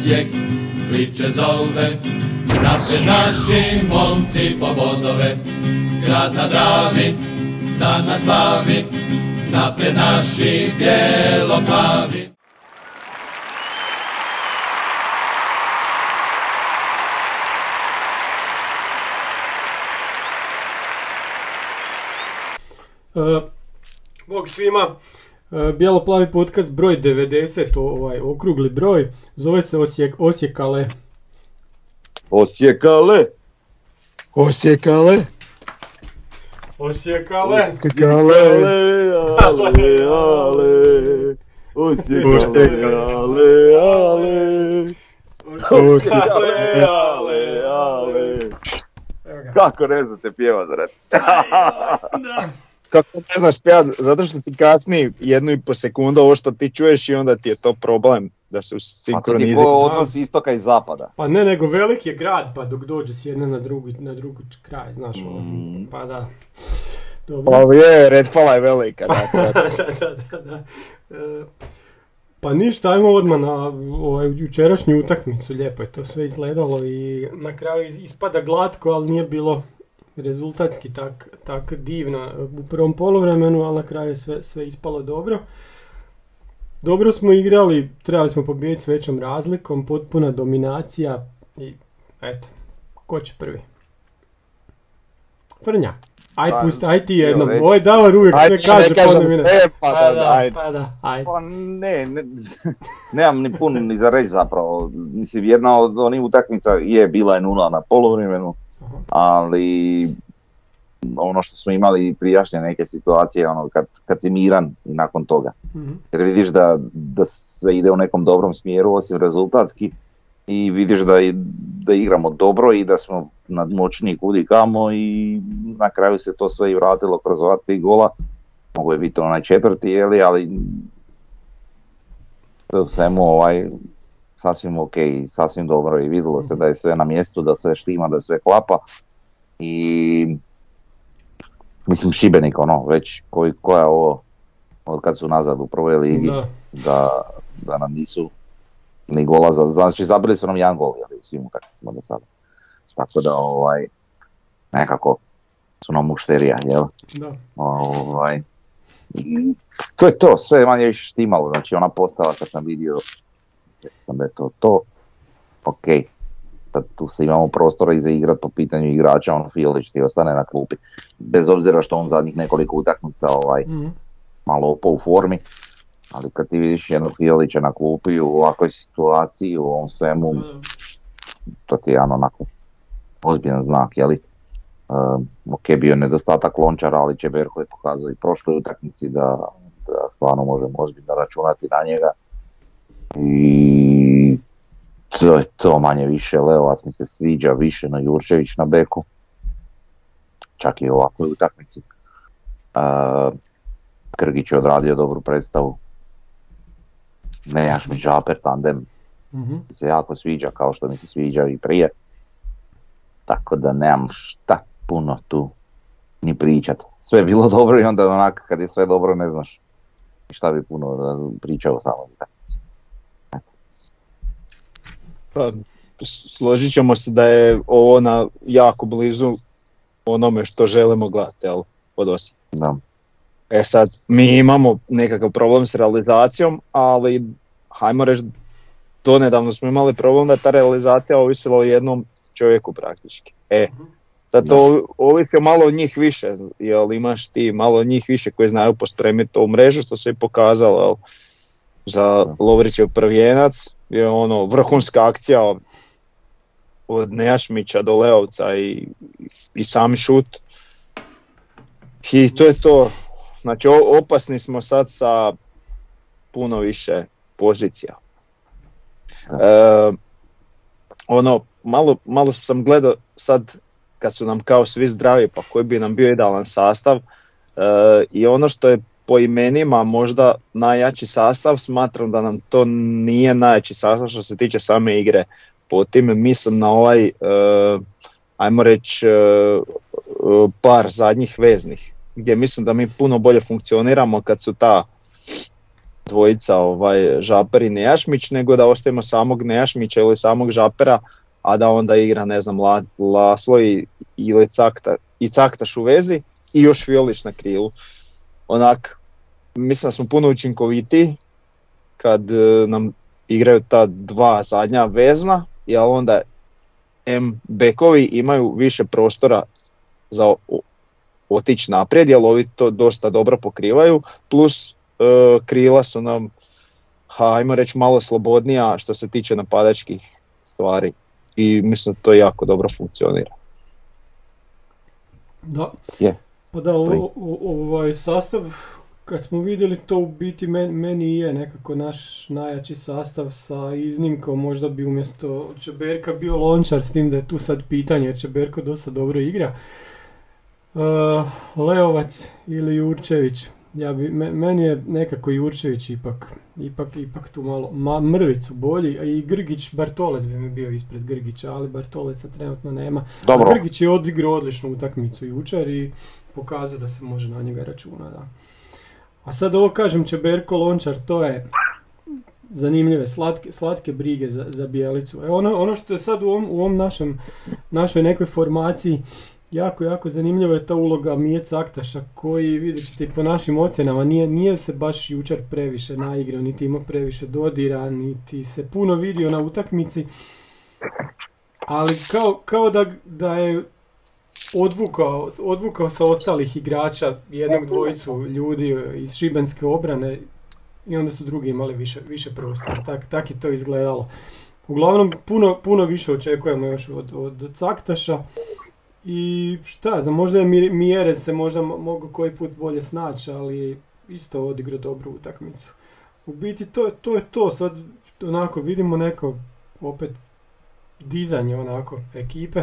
Osijek priče zove. Napred naši momci po bodove, grad na Dravi, dan na slavi. Napred naši bijelo-plavi. Uh, Bog svima, Bijelo-plavi podcast broj 90, ovaj okrugli broj, zove se Osijek, Osijekale. Osjekale. Osjekale. Osijekale. Osjekale. ale, ale. Osjekale, ale, ale. Osjekale, ale, ale. Evo ga. Kako ne znate pjevat, brate? Da. Kako ne znaš pjat, zato što ti kasni jednu i po sekundu ovo što ti čuješ i onda ti je to problem da se A to ti ko odnos istoka i zapada. Pa ne, nego velik je grad, pa dok dođe s jedne na drugi, na drugi kraj, znaš ovo. Mm. Pa da. Dobro. Pa je, Redfalla je velika, dakle. da, da, da, da. E, Pa ništa, ajmo odmah na ovaj, jučerašnju utakmicu, lijepo je to sve izgledalo i na kraju is- ispada glatko, ali nije bilo rezultatski tak, tak divno u prvom poluvremenu, ali na kraju je sve, sve ispalo dobro. Dobro smo igrali, trebali smo pobijediti s većom razlikom, potpuna dominacija i eto, ko će prvi? Frnja. Aj, Pa, pusti, aj ti jednom. reći. Ovaj Davor uvijek sve kaže, ne pa ne- sve, pa Pa da, da, ajde. pa da, ajde. Pa ne, ne, nemam ni puno ni za reći zapravo. Mislim, jedna od onih utakmica je bila je nula na poluvremenu, Ali ono što smo imali prijašnje neke situacije, ono kad, kad si miran i nakon toga. Mhm. Jer vidiš da, da sve ide u nekom dobrom smjeru osim rezultatski i vidiš da, da igramo dobro i da smo nadmoćni kudi kamo i na kraju se to sve i vratilo kroz ova tri gola. Mogu je biti onaj četvrti, jeli, ali sve u svemu ovaj, sasvim ok, sasvim dobro i vidjelo se da je sve na mjestu, da sve štima, da sve klapa i mislim Šibenik ono već koji, koja ovo od kad su nazad u prvoj ligi Da. da, da nam nisu ni gola za, znači zabili su nam jedan gol jeli, u svim utakmicama do sada. Tako da ovaj nekako su nam mušterija, jel? Da. Ovaj, i to je to, sve je manje više štimalo, znači ona postava kad sam vidio, sam da je to to, ok, sad tu se imamo prostora i za igrat po pitanju igrača, ono Fiolić ti ostane na klupi, bez obzira što on zadnjih nekoliko utakmica ovaj, Mhm. malo opao u formi, ali kad ti vidiš jednog Fiolića na klupi u ovakvoj situaciji, u ovom svemu, Da, to ti je jedan onako ozbiljan znak, jeli? Um, ok, bio je nedostatak lončara, ali Čeberko je pokazao i prošloj utakmici da, da stvarno možemo ozbiljno računati na njega. I to je to manje više, Leovac mi se sviđa više na Jurčević na beku. Čak i u ovakvoj utakmici. Uh, Krgić je odradio dobru predstavu. Nejaš mi Žaper tandem Mhm. mi se jako sviđa kao što mi se sviđa i prije. Tako da nemam šta puno tu ni pričat. Sve je bilo dobro i onda onak kad je sve dobro ne znaš šta bi puno pričao o samoj utakmici. Pa, složit ćemo se da je ovo na jako blizu onome što želimo gledati, jel, od Osijeka. Da. E sad, mi imamo nekakav problem s realizacijom, ali hajmo reći, donedavno smo imali problem da ta realizacija ovisila o jednom čovjeku praktički. E, da to ovisi malo od njih više, jel imaš ti malo od njih više koji znaju pospremiti to u mrežu, što se i pokazalo, jel? Za. Lovrićev prvijenac je ono vrhunska akcija od Nejašmića do Leovca i, i sami šut. I to je to. Znači opasni smo sad sa puno više pozicija. E, ono, malo, malo sam gledao sad kad su nam kao svi zdravi pa koji bi nam bio idealan sastav e, i ono što je po imenima možda najjači sastav, smatram da nam to nije najjači sastav što se tiče same igre. Po time mislim na ovaj, e, ajmo reći, e, e, par zadnjih veznih, gdje mislim da mi puno bolje funkcioniramo kad su ta dvojica ovaj, Žaper i Nejašmić, nego da ostavimo samog Nejašmića ili samog Žapera, a da onda igra, ne znam, La, Laslo i, ili Cakta, i Caktaš u vezi i još Fiolić na krilu. Onak, mislim da smo puno učinkovitiji kad e, nam igraju ta dva zadnja vezna, jer onda M bekovi imaju više prostora za otići naprijed, jer ovi to dosta dobro pokrivaju, plus e, krila su nam, ha, ajmo reći, malo slobodnija što se tiče napadačkih stvari i mislim da to jako dobro funkcionira. Da. Je. Pa da, o- o- ovaj sastav, kad smo vidjeli to u biti men- meni je nekako naš najjači sastav sa iznimkom, možda bi umjesto Čeberka bio Lončar, s tim da je tu sad pitanje, jer Čeberko dosta dobro igra. Uh, Leovac ili Jurčević, ja bi, me- meni je nekako Jurčević ipak, ipak, ipak tu malo, ma, mrvicu bolji, i Grgić, Bartolec bi mi bio ispred Grgića, ali Bartoleca trenutno nema. Dobro, Grgić je odigrao odličnu utakmicu jučer i pokazao da se može na njega računa. Da. A sad ovo kažem Čeberko Lončar, to je zanimljive, slatke, slatke brige za, za Bijelicu. E ono, ono što je sad u ovom, u ovom našem, našoj nekoj formaciji jako, jako zanimljivo je ta uloga Mije Caktaša koji vidjet ćete po našim ocjenama nije, nije se baš jučer previše naigrao, niti imao previše dodira, niti se puno vidio na utakmici. Ali kao, kao da, da je odvukao, odvukao sa ostalih igrača jednog dvojicu ljudi iz šibenske obrane i onda su drugi imali više, više prostora. Tak, tak je to izgledalo. Uglavnom, puno, puno više očekujemo još od, od Caktaša. I šta znam, možda je Mi- Mjerez se možda mo- mogu koji put bolje snaći, ali isto odigrao dobru utakmicu. U biti to, je- to je to, sad onako vidimo neko opet dizanje onako ekipe.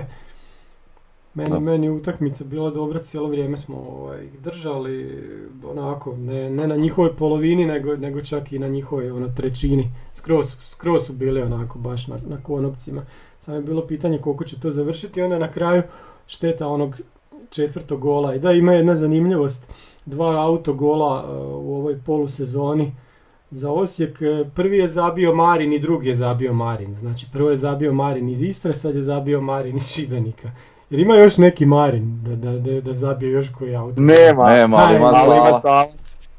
Meni, Da. meni utakmica bila dobra, cijelo vrijeme smo ovaj, držali, onako, ne, ne na njihovoj polovini, nego, nego čak i na njihovoj ono, trećini. Skroz, skroz su bili onako baš na, na konopcima. Samo je bilo pitanje koliko će to završiti onda na kraju šteta onog četvrtog gola. I da, ima jedna zanimljivost, dva autogola uh, u ovoj polusezoni za Osijek. E, Prvi je zabio Marin i drugi je zabio Marin. Znači prvo je zabio Marin iz Istre, sad je zabio Marin iz Šibenika. Jer ima još neki Marin da, da, da, da zabije još koji auto. Nema, nema, ali ima Sava. Sava.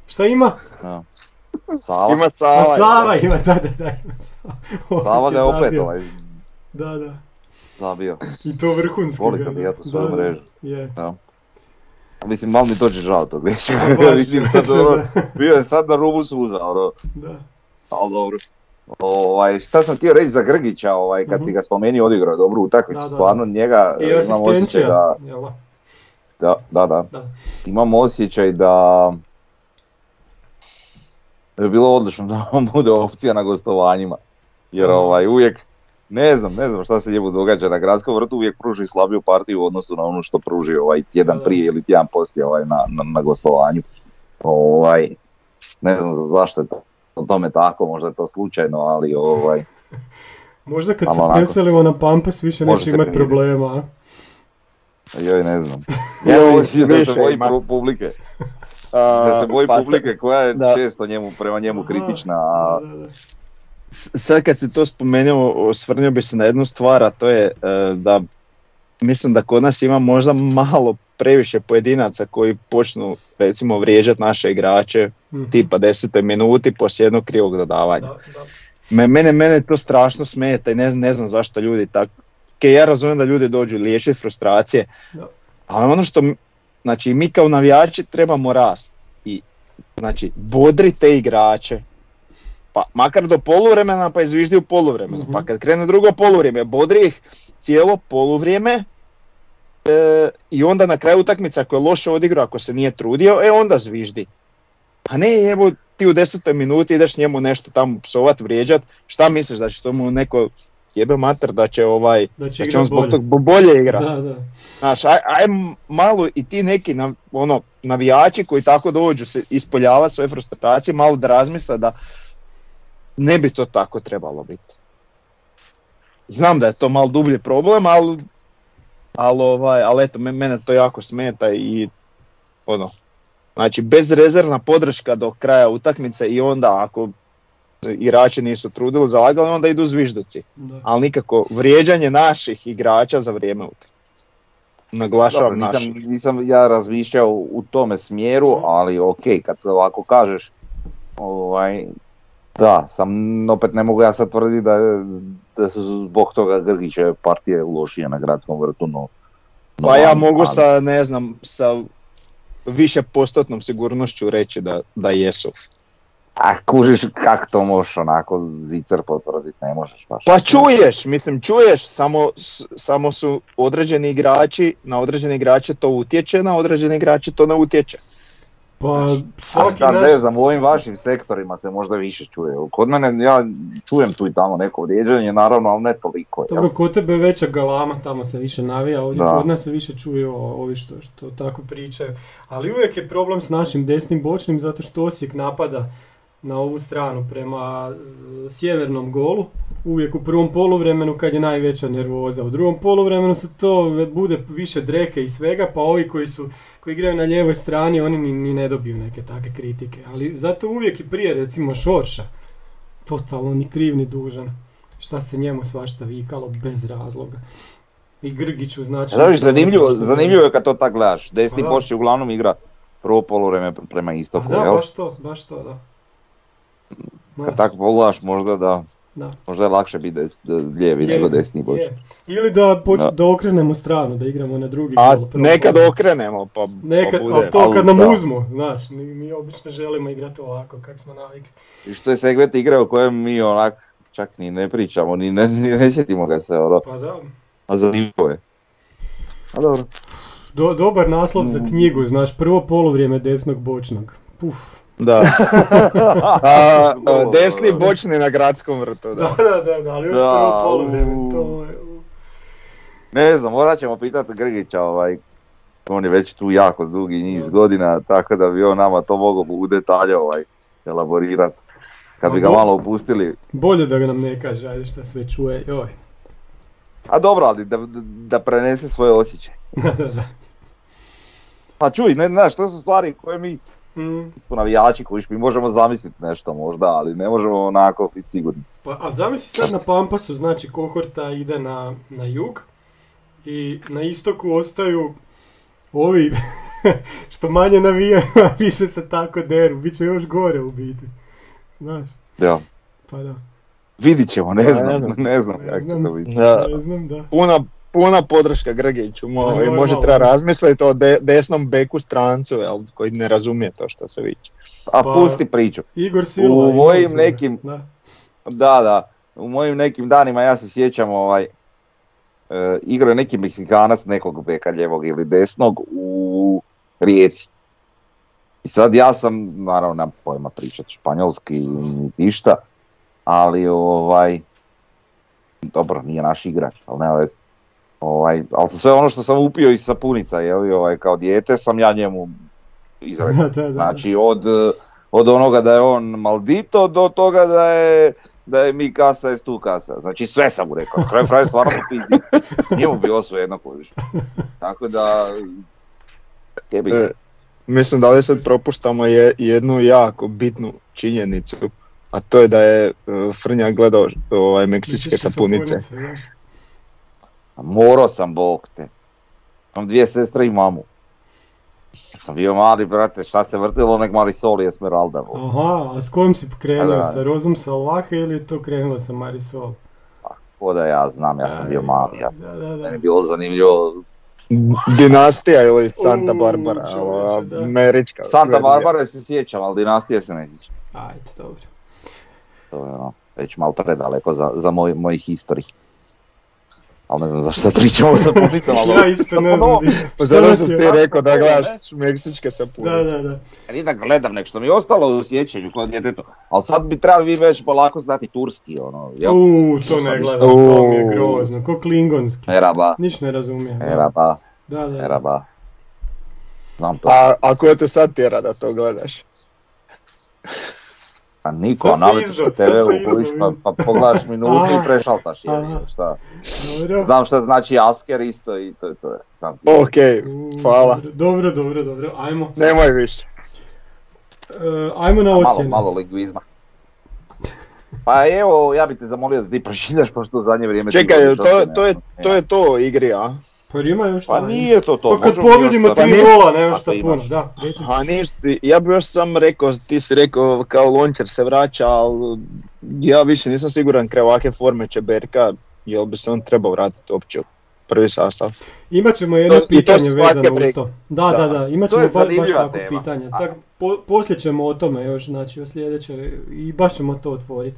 Šta ima? Ja. Sava, Ima A Sava. Sava ima, da, da, da, ima Sava. Sava ga je opet zabio. ovaj Da, da. zabio. I to vrhunski. Voli ga, se da. bijat u svoju Da, mrežu. Je. Mislim, malo mi dođe žao tog. A baš, Mislim, sad, ono, da. bio je sad na rubu suza, ono. Da. Ali dobro. Ovaj, šta sam htio reći za Grgića, ovaj, kad si Mhm. ga spomenuo, odigrao je dobru utakmicu, da, stvarno njega I imam osjećaj da, da? da, da, da, imam osjećaj da bi bilo odlično da on bude opcija na gostovanjima, jer Mhm. ovaj, uvijek, ne znam, ne znam šta se njemu događa na gradskom vrtu, uvijek pruži slabiju partiju u odnosu na ono što pruži ovaj tjedan Da, da. prije ili tjedan poslije ovaj, na, na, na gostovanju. Ovaj, ne znam zašto je to tome tako, možda je to slučajno, ali ovaj, Možda kad se preselimo na Pampas više neće imati problema, a? joj ne znam. Joj, Ja osjećam da se boji publike, A, da se boji pa sad- publike koja je da. često njemu, prema njemu kritična, a sad kad si to spomenuo, osvrnio bi se na jednu stvar, a to je e, da mislim da kod nas ima možda malo previše pojedinaca koji počnu recimo vrijeđati naše igrače Mhm. tipa 10. minuti poslije jednog krivog dodavanja. Da, da. Me, mene, mene to strašno smeta i ne, znam- ne znam zašto ljudi tako... Ke ja razumijem da ljudi dođu liječiti frustracije, Da. ali ono što, znači mi kao navijači trebamo rast i znači bodri te igrače, pa makar do poluvremena pa izviždi u poluvremenu, Mhm. pa kad krene drugo poluvrijeme, bodri ih cijelo poluvrijeme e, i onda na kraju utakmice ako je loše odigrao, ako se nije trudio, e onda zviždi. Pa ne, evo ti u desetoj minuti ideš njemu nešto tamo psovat, vrijeđat, šta misliš da će to mu neko jebe mater da će ovaj, Da će da će on zbog bolje. tog bo- bolje igra. Da, da. Znaš, aj, aj malo i ti neki nav- ono, navijači koji tako dođu se ispoljava svoje frustracije, malo da razmisle da ne bi to tako trebalo biti. Znam da je to malo dublji problem, ali, ali, ovaj, ali eto, me- mene to jako smeta i ono, Znači bezrezervna podrška do kraja utakmice i onda ako igrači nisu trudili, zalagali, onda idu zvižduci. Da. Ali nikako vrijeđanje naših igrača za vrijeme utakmice. Naglašavam Dobro, naših. nisam, nisam ja razmišljao u tome smjeru, ali ok, kad ovako kažeš, ovaj, da, sam opet ne mogu ja sad tvrditi da, da su zbog toga Grgićeve partije lošije na gradskom vrtu, no, no Pa ja mogu ali- sa, ne znam, sa više postotnom sigurnošću reći da, da jesu. A kužiš kak to možeš onako zicer potvrditi, ne možeš baš. Pa čuješ, mislim čuješ, samo, samo su određeni igrači, na određene igrače to utječe, na određene igrače to ne utječe. Pa svaki sad ne znam, u ovim vašim sektorima se možda više čuje. Kod mene ja čujem tu i tamo neko vrijeđanje, naravno, ali ne toliko. jel? Dobro, kod tebe je veća galama, tamo se više navija, ovdje Da. kod nas se više čuju o- ovi što, što tako pričaju. Ali uvijek je problem s našim desnim bočnim zato što Osijek napada na ovu stranu prema e, sjevernom golu. Uvijek u prvom poluvremenu kad je najveća nervoza. U drugom poluvremenu se to ve- bude više dreke i svega, pa ovi koji su koji igraju na lijevoj strani, oni ni, ni ne dobiju neke takve kritike. Ali zato uvijek i prije, recimo Šorša, totalno ni kriv ni dužan. Šta se njemu svašta vikalo bez razloga. I Grgiću znači... Znaš, zanimljivo, zanimljivo je kad to tak gledaš. Desni Pa da. boš uglavnom igra prvo poluvreme prema istoku, da, jel? baš to, baš to, da. Kad tako pogledaš možda da, da. možda je lakše biti des, lijevi nego Je, desni boč. Ili da, poč- Da. da okrenemo stranu, da igramo na drugi A gol, nekad okrenemo pa, Nekad, pa bude. ali to kad nam da. uzmu, znaš, mi, mi obično želimo igrati ovako, kako smo navikli. I što je segment igre o kojem mi onak čak ni ne pričamo, ni ne, ni ne sjetimo ga se, ono, Pa da, a zanimljivo je. A dobro. Do, dobar naslov za Mm. knjigu, znaš, prvo poluvrijeme desnog bočnog. Puf. Da. A, desni bočni na gradskom vrtu, Da, da. da, da, ali još Da, prvo to je... Ne znam, morat ćemo pitati Grgića, ovaj, on je već tu jako dugi niz godina, tako da bi on nama to mogao u detalje ovaj, elaborirati. Kad bi ga malo opustili. Bolje da ga nam ne kaže, ajde šta sve čuje, joj. A dobro, ali da, da prenese svoje osjećaje. Pa čuj, ne, znaš, to su stvari koje mi Mm. smo navijači koji mi možemo zamisliti nešto možda, ali ne možemo onako biti sigurni. Pa, a zamisli sad na Pampasu, znači kohorta ide na, na jug i na istoku ostaju ovi što manje navijaju, a više se tako deru, bit će još gore u biti. Znaš, Ja. pa da, Vidit ćemo, ne Pa, znam, ne znam. ne znam Ne kako će znam. to biti. Da. ne znam, da. Puna, puna podrška Grgiću, mo, i normalno. može treba razmisliti o de- desnom beku strancu, jel, koji ne razumije to što se viče. A Pa- pusti priču. Igor Silva. U Igor mojim Silva, nekim- Da. Da, da. U mojim nekim danima ja se sjećam ovaj, e, igrao je neki Meksikanac nekog beka ljevog ili desnog u Rijeci. I sad ja sam, naravno nemam pojma pričati španjolski ni ništa, ali ovaj, dobro, nije naš igrač, ali nema veze. Ovaj, ali sve ono što sam upio iz sapunica, je ovaj, kao dijete, sam ja njemu izrekao. Da, da, da. Znači od, od onoga da je on maldito do toga da je da je mi kasa jest tu kasa. Znači sve sam mu rekao. Na kraju frajer stvarno popizdi. Nije mu bilo sve jednako više. Tako da... Tebi. E, mislim da ovdje sad propuštamo je, jednu jako bitnu činjenicu, a to je da je e, Frnja gledao ovaj, meksičke Meksičke sapunice. Da. Morao sam bog te. Imam dvije sestre i mamu. Kad sam bio mali, brate, šta se vrtilo, nek mali sol i Esmeralda. bo. Aha, a s kojim si krenuo? Da. Sa Rozom Salvahe ili je to krenulo sa Marisol? Ko da ja znam, ja sam bio mali. Ja sam, Da, da, da. meni je bilo zanimljivo. Dinastija ili Santa Barbara, čovječe, ova da. američka. Santa. Barbara se sjećam, ali dinastije se ne sjećam. Ajde, dobro. To je ono, već malo predaleko za, za moj, moj history. Ali ne znam zašto sad pričamo sa punicama, ali... Ja isto ne znam di. Pa zato što je- ti rekao da gledaš meksičke sapunice. Da, da, da. Nije da gledam nek što mi je ostalo u sjećanju kod djetetu. Ali sad bi trebali vi već polako znati turski, ono, jel? Uuu, to ne gledam, to mi je grozno. Ko klingonski. Eraba, Niš ne razumijem. eraba, Da, da. da. eraba. Znam to. A, a ko te sad tjera da to gledaš? A niko, izdao, što sad TV izdao, pa, pa pogledaš minutu i prešaltaš je, šta. Znam šta znači Asker isto i to je to. je. Znam ti. Ok, hvala. Dobro, dobro, dobro, dobro. Ajmo. Nemoj više. E, ajmo na malo, ocjene. malo lingvizma. Pa evo, ja bih te zamolio da ti pročitaš, pošto u zadnje vrijeme... Čekaj, to, to, je, to je to igri, a? Pa ima još Pa šta, nije to to. Pa kad pobjedimo tri ništa, gola, nema šta puno, da, reci. A ništa, ja bi još sam rekao, ti si rekao kao Lončar se vraća, ali ja više nisam siguran kraj ovakve forme Čeberka, jel bi se on trebao vratiti uopće u prvi sastav. Imat ćemo jedno To- i to pitanje vezano uz to. Da, da, da, imat To ćemo je ba- baš tako pitanje. A. Tak, po, poslije ćemo o tome još, znači o sljedećoj, i baš ćemo to otvoriti.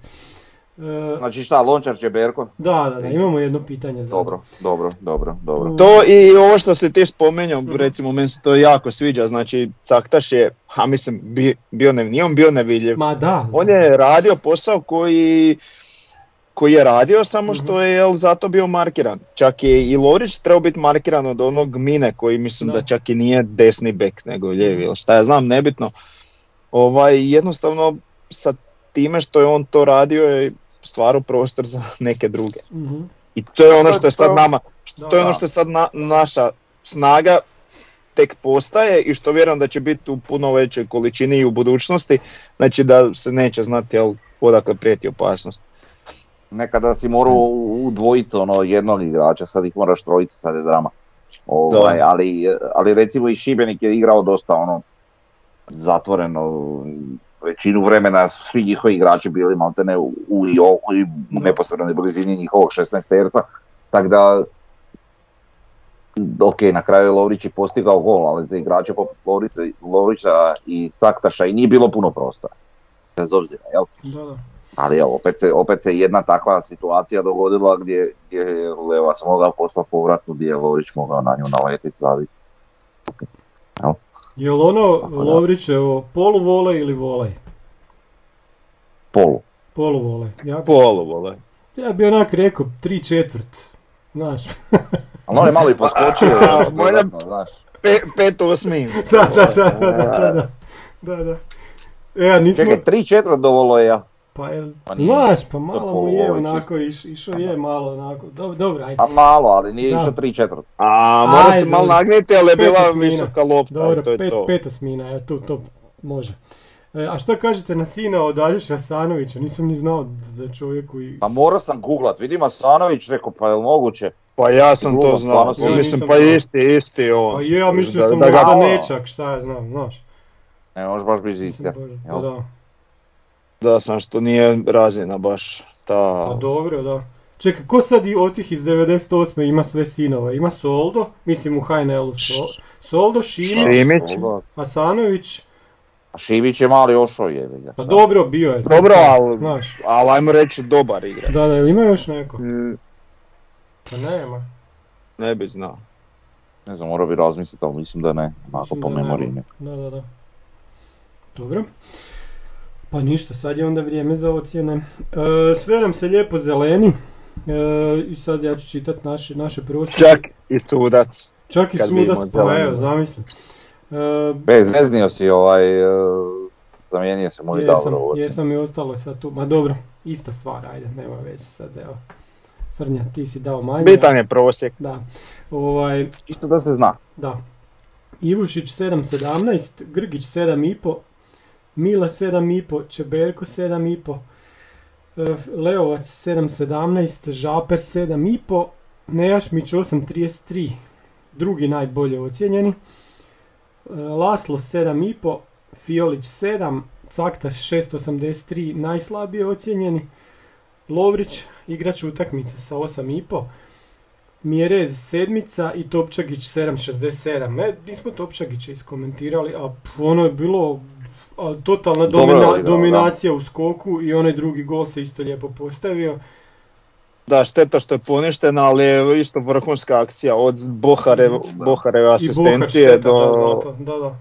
E, Znači šta, Lončar Čeberko? da, da, da, imamo jedno pitanje za Dobro, dobro, dobro, dobro. To i ovo što si ti spomenuo, recimo meni se to jako sviđa, znači Caktaš je, ha mislim, bi- bio ne, nije on bio nevidljiv. Ma da. On je radio posao koji, koji je radio, samo što je jel, zato bio markiran. Čak je i Lorić trebao biti markiran od onog Mine koji mislim Da. da, čak i nije desni bek nego lijevi, ili šta ja znam, nebitno. Ovaj, jednostavno sa time što je on to radio je stvarao prostor za neke druge. Mhm. I to je ono To- što je sad nama, Da. to je ono što je sad na- naša snaga tek postaje i što vjerujem da će biti u puno većoj količini i u budućnosti, znači da se neće znati jel, odakle prijeti opasnost. Nekada si morao udvojiti ono jednog igrača, sad ih moraš trojicu, sad je drama. Ovaj, ali, ali recimo i Šibenik je igrao dosta ono zatvoreno, većinu vremena su svi njihovi igrači bili maltene u, u, i oko i u neposrednoj blizini njihovog 16 terca, tako da ok, na kraju je Lovrić i postigao gol, ali za igrače poput Lovrića, Lovrića i Caktaša i nije bilo puno prostora. Bez obzira, jel? Da, da. Ali evo, opet se, opet se jedna takva situacija dogodila gdje, gdje je Levac mogao poslati povratnu, gdje je Lovrić mogao na nju naletiti, zabiti. Jel ono Tako da. Lovrićevo polu volej ili volej? Polu. Polu volej. Ja, Polu, vole. ja bi onak rekao tri četvrt. Znaš. Ali on je malo i poskočio, A, još moja- dodatno, znaš. Pe, pet osmi. da, da, da, da, da, da, da, da. E, a nismo... Čekaj, tri četvrt dovolilo je ja. Pa jel, Pa pa malo To mu je polu onako, iš, išao je malo onako, dobro, dobro, ajde. A malo, ali nije Da. išao tri četvrt. A mora se malo dobro. nagniti, ali je bila visoka lopta Dobro, i to je pet, to. pet osmina, e, tu, to može. E, a šta kažete na sina od Aljuša Asanovića? Nisam ni znao da čovjeku i... Pa morao sam googlat, vidim Asanović, rekao pa je li moguće? Pa ja sam to znao, sam- mislim Ja pa isti, isti on. Pa je, ja mislio Da- sam da da, nečak, šta ja znam, znaš. Ne, može baš biti zicer. Jel? pa da. Da sam što nije razina baš ta... Pa dobro, da. Čekaj, ko sad i od tih iz 98. ima sve sinova? Ima Soldo, mislim u HNL-u. So, Soldo, Šimić, Šimić. Asanović, A Šivić je mali ošo je. ga. pa dobro bio je. Dobro, ali, Znaš, ali ajmo reći dobar igra. da, da, ima još neko? Mm, Pa nema. Ne bi znao. Ne znam, morao bi razmisliti, ali mislim da ne. Onako po memoriji. Da, da, da. Dobro. Pa ništa, sad je onda vrijeme za ocjene. E, sve nam se lijepo zeleni. E, I sad ja ću čitat naše, naše. Čak i sudac. Čak i sudac, pa evo, zamisli. E, Bez, zeznio si ovaj, e, zamijenio se moj jesam, dobro jesam i ostalo je sad tu. Ma dobro, ista stvar, ajde, nema veze sad, evo. Frnja, ti si dao manje. Bitan je prosjek. Da. Ovaj, Čisto da se zna. Da. Ivušić 7.17, Grgić 7.5, Mila 7.5, Čeberko 7.5, e, Leovac 7.17, Žaper 7.5, Nejašmić 8.33, drugi najbolje ocjenjeni, E, Laslo 7.5, Fiolić 7, Caktas 6.83, najslabije ocjenjeni, Lovrić igrač utakmice sa 8.5, Mjerez sedmica i Topčagić 7.67. E, nismo Topčagića iskomentirali, a ono je bilo a, totalna Dobro domina- da. dominacija u skoku i onaj drugi gol se isto lijepo postavio. Da, šteta što je poništena, ali je isto vrhunska akcija od Bohare, Da. Bohareve I Bohar asistencije šteta, do, da, da, da,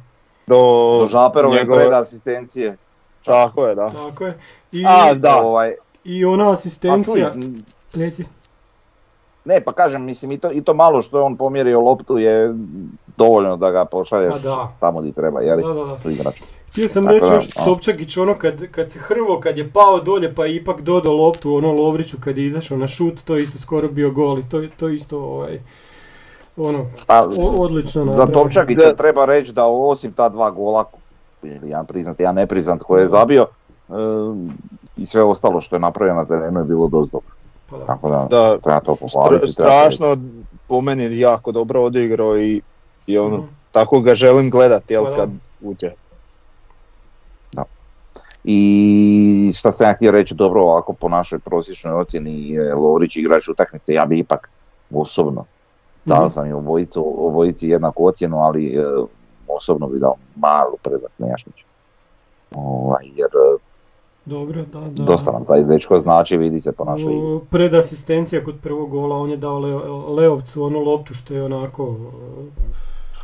do, Do Žaperove njegove- pred asistencije. Tako je, da. tako je. I, A, da. Ovaj, i ona a čuj, asistencija, reci, ne pa kažem, mislim i to, i to malo što je on pomjerio loptu je dovoljno da ga pošalješ da. tamo di treba, jeli? da, da, da. Htio sam Tako reći još. Topčagić ono kad, kad se hrvo, kad je pao dolje pa je ipak dodao loptu ono Lovriću kad je izašao na šut, to je isto skoro bio gol i to, to isto ovaj, ono, Pa, o- odlično za. Topčagića treba reći da osim ta dva gola jedan priznat, jedan nepriznat koji je zabio e, i sve ostalo što je napravio na terenu je bilo dosta dobro. Pa da. Tako da, Da, treba to pohvaliti. strašno po meni jako dobro odigrao i, i ono, Mhm. tako ga želim gledati jel, Pa kad uđe. I šta sam ja htio reći, dobro ovako po našoj prosječnoj ocjeni je Lovrić igrač utakmice, ja bi ipak osobno dao Mhm. sam i obojicu, obojici jednaku ocjenu, ali e, osobno bi dao malu prednost Nejašmiću. Ovaj, jer e, Dobro, da, da. dosta nam taj dečko znači, vidi se po našoj igri. O, Predasistencija kod prvog gola, on je dao Leo- Leovcu onu loptu što je onako...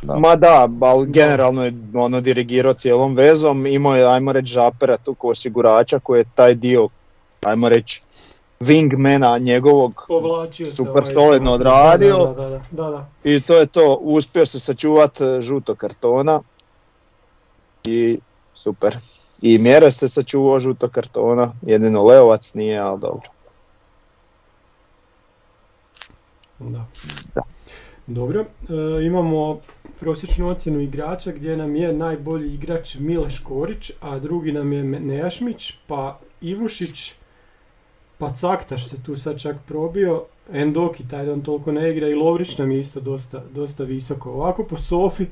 Da. Ma da, ali generalno je ono dirigirao cijelom vezom, imao je, ajmo reći, žapera tu ko osigurača koji je taj dio, ajmo reći, wingmana njegovog Povlačio se. Super ovaj, solidno odradio. Da, da, da, da, da. i to je to, uspio se sačuvat e, žuto kartona i super. I mjere se sačuvao žuto kartona, jedino Leovac nije, ali dobro. Da. Da. Dobro, e, imamo prosječnu ocjenu igrača gdje nam je najbolji igrač Mile Škorić, a drugi nam je Nejašmić, pa Ivušić, pa Caktaš se tu sad čak probio, Endoki taj dan toliko ne igra i Lovrić nam je isto dosta, dosta visoko. Ovako po Sofi,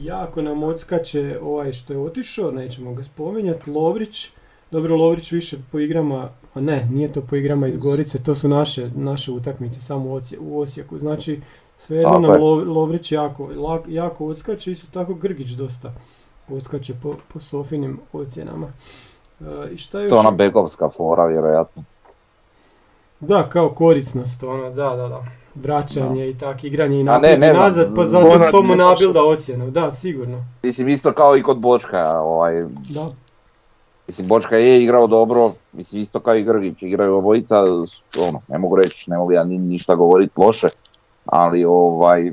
jako nam odskače ovaj što je otišao, nećemo ga spominjati, Lovrić, dobro Lovrić više po igrama, a ne, nije to po igrama iz Gorice, to su naše, naše utakmice samo u Osijeku, znači svejedno nam je. Lovrić jako, jako odskače, isto tako Grgić dosta odskače po, po Sofinim ocjenama. E, I šta je To je ona bekovska fora, vjerojatno. Da, kao korisnost, ono, da, da, da. Vraćanje i tak, igranje i A ne, ne znam, nazad, pa zato to mu nabilda ocjenu, da, sigurno. Mislim, isto kao i kod Bočka, ovaj, Da, Mislim, Bočka je igrao dobro, mislim isto kao i Grgić, igraju obojica, ono, ne mogu reći, ne mogu ja ni, ništa govoriti loše, ali ovaj,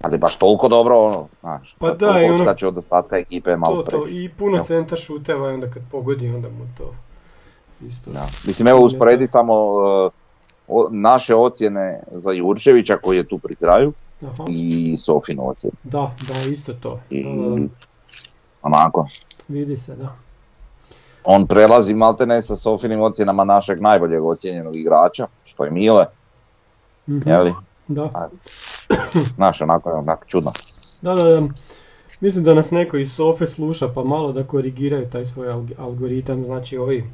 ali baš toliko dobro, ono, znaš, Pa da, i ono- odskače od ostatka ekipe malo to, to, previše. i puno Ja. centar šuteva i onda kad pogodi, onda mu to isto. Da. Mislim, evo usporedi samo uh, o- naše ocjene za Jurčevića koji je tu pri kraju Aha. i Sofinu ocjenu. Da, da, isto to. I, Da, onako, Vidi se, da. on prelazi maltene sa Sofinim ocjenama našeg najboljeg ocjenjenog igrača, što je Mile, Mhm. je Da. Znaš, onako, onako čudno. Da, da, da. Mislim da nas neko iz Sofe sluša pa malo da korigiraju taj svoj alg- algoritam, znači ovi...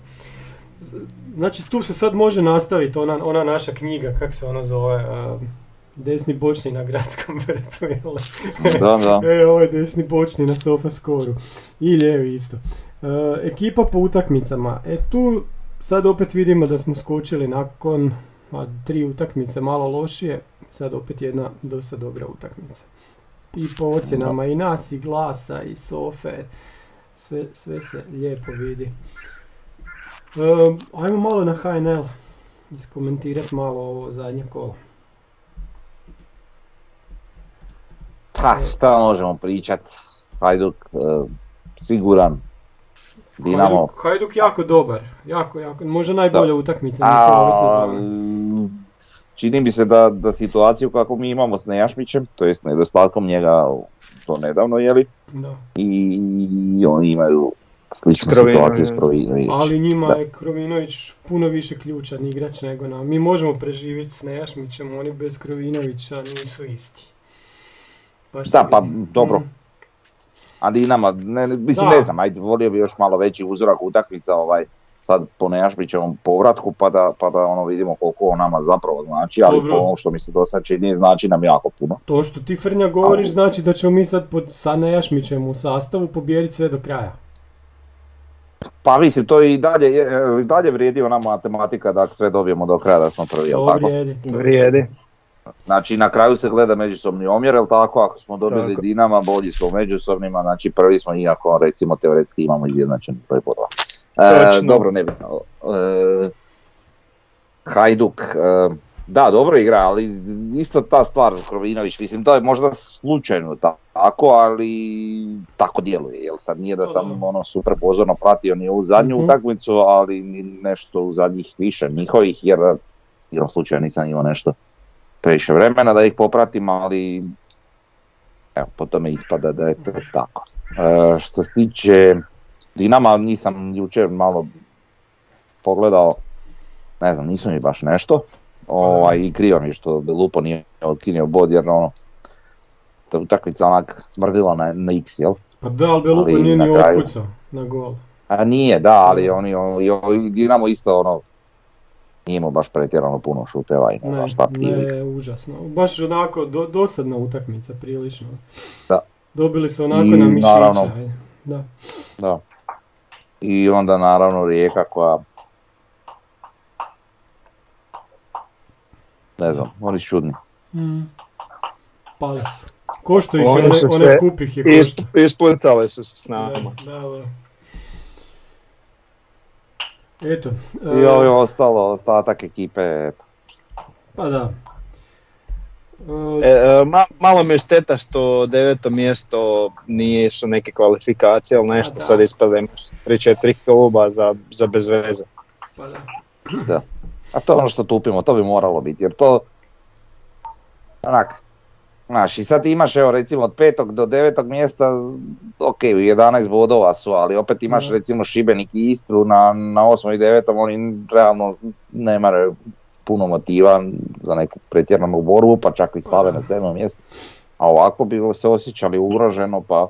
Znači tu se sad može nastaviti ona, ona naša knjiga, kak se ona zove, desni bočni na gradskom vrtu, jel? Da, da. E, ovo je desni bočni na sofa skoru. I lijevi isto. E, ekipa po utakmicama. E tu sad opet vidimo da smo skočili nakon a, tri utakmice malo lošije. Sad opet jedna dosta dobra utakmica. I po ocjenama i nas, i glasa, i sofe. Sve, sve se lijepo vidi. E, ajmo malo na HNL. Iskomentirati malo ovo zadnje kolo. Pa, šta možemo pričat? Hajduk, e, siguran. Dinamo. Hajduk, Hajduk jako dobar. Jako, jako. Možda najbolja utakmica ove sezone. Čini mi se da, da situaciju kako mi imamo s Nejašmićem, to jest nedostatkom njega to nedavno, jeli, Da. i oni imaju sličnu Krovinović. situaciju s Krovinović. Ali njima Da. je Krovinović puno više ključan igrač nego nam. Mi možemo preživjeti s Nejašmićem, oni bez Krovinovića nisu isti. Baš Da, pa, vidi. dobro. Mm. A Dinama, ne, ne- mislim Da. ne znam, ajde, volio bi još malo veći uzorak utakmica ovaj, sad po Nejašmićevom povratku pa da, pa da ono vidimo koliko on nama zapravo znači, ali Dobro. po ono što mi se do sad čini znači nam jako puno. To što ti Frnja govoriš znači da ćemo mi sad pod, sa Nejašmićem u sastavu pobijediti sve do kraja. Pa mislim, to i dalje, je- i dalje vrijedi ona matematika da sve dobijemo do kraja da smo prvi, jel tako? vrijedi. Vrijedi. Znači na kraju se gleda međusobni omjer, jel tako? Ako smo dobili Tako. Dinama, bolji smo međusobnima, znači prvi smo iako recimo teoretski imamo izjednačen broj bodova. E, dobro, nebitno. E, Hajduk, e, da, dobro igra, ali isto ta stvar Krovinović, mislim, to je možda slučajno ta- tako, ali tako djeluje, jel sad nije da sam ono super pozorno pratio ni ovu zadnju Mhm. utakmicu, ali ni nešto u zadnjih više njihovih, jer igrom slučaju nisam imao nešto previše vremena da ih popratim, ali evo, po tome ispada da je to tako. E, što se tiče Dinama, nisam jučer malo pogledao, ne znam, nisu mi baš nešto. Ovaj, I krivo mi što Lupo nije otkinio bod jer ono, ta utakmica onak smrdila na, na x, jel? Pa da, ali Belupo Ali nije ni kraju- otpucao na gol. A nije, da, ali oni, oni, oni Dinamo isto ono, nije imao baš pretjerano puno šuteva i ne šta ne, užasno. Baš onako do, dosadna utakmica prilično. Da. Dobili su onako I na mišića. naravno-. Da. Da. I onda naravno Rijeka koja ne znam, oni su čudni. Mm. Pali su. Ko što ih one, su one se kup ih je Isp, košta. ispucale su se s nama. da, da. Eto. I e, ovo ostalo, ostatak ekipe, eto. Pa da. E, e, ma- malo mi je šteta što deveto mjesto nisu neke kvalifikacije, ali nešto A, da. sad ispademo s 3-4 kluba za, za bez veze. Pa da. Da. A to je ono što tupimo, to bi moralo biti, jer to, onak, znaš, i sad ti imaš, evo, recimo, od petog do devetog mjesta, ok, 11 bodova su, ali opet imaš, recimo, Šibenik i Istru na, na osmom i devetom, oni realno nemaju puno motiva za neku pretjeranu borbu, pa čak i stave na sedmom mjestu. A ovako bi se osjećali ugroženo, pa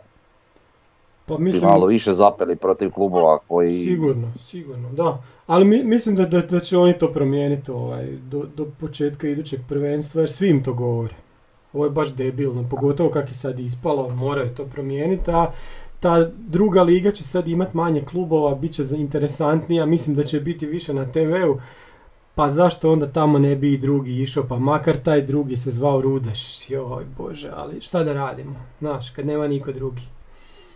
Pa bi mislim, malo više zapeli protiv klubova koji... sigurno, sigurno, da. Ali mi, mislim da, da, da će oni to promijeniti ovaj, do, do početka idućeg prvenstva, jer svi im to govore. Ovo je baš debilno, pogotovo kako je sad ispalo, moraju to promijeniti, a ta druga liga će sad imat manje klubova, bit će interesantnija, mislim da će biti više na TV-u, pa zašto onda tamo ne bi i drugi išao, pa makar taj drugi se zvao Rudeš, joj bože, ali šta da radimo, znaš, kad nema niko drugi.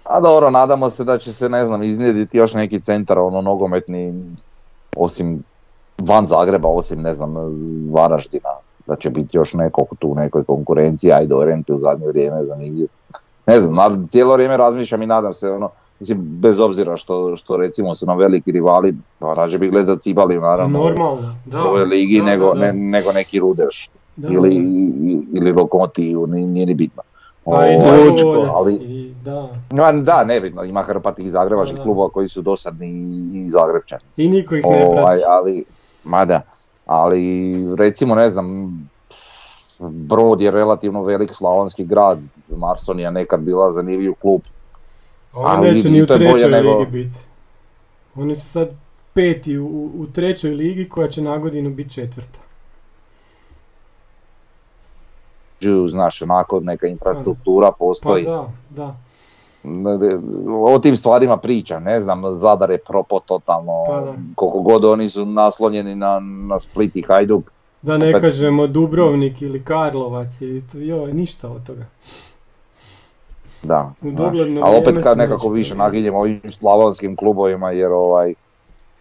A dobro, nadamo se da će se, ne znam, iznjediti još neki centar, ono, nogometni, osim van Zagreba, osim, ne znam, Varaždina, da će biti još neko tu u nekoj konkurenciji, ajde, Orenti u zadnje vrijeme zanimljiv. Ne znam, cijelo vrijeme razmišljam i nadam se, ono, mislim, bez obzira što, što recimo su nam veliki rivali, pa rađe bi gledao Cibali, naravno, Normalno, da. u ovoj ligi, da, nego, da, da. Ne, nego neki Rudeš Da, ili, ili Lokomotivu, nije, nije ni bitno. Pa i ali, i da. Ma, Da, nebitno, ima hrpa tih zagrebačkih klubova koji su dosadni i- zagrebčani. I niko ih ne Ovaj, prati. ali, ma da, ali recimo ne znam, Brod je relativno velik slavonski grad, Marson je nekad bila zanimljiv klub. Oni ali neće ni u trećoj nego- ligi biti. Oni su sad peti u, u- trećoj ligi koja će na godinu biti četvrta. Znaš, onako neka infrastruktura Pa postoji. da, da. O tim stvarima pričam, ne znam, Zadar je propo totalno, Pa da. koliko god oni su naslonjeni na, na Split i Hajduk. Da ne Opet- kažemo Dubrovnik ili Karlovac to, joj, ništa od toga. Da, U dogledno ali opet kad nekako više naginjem ovim slavonskim klubovima jer ovaj,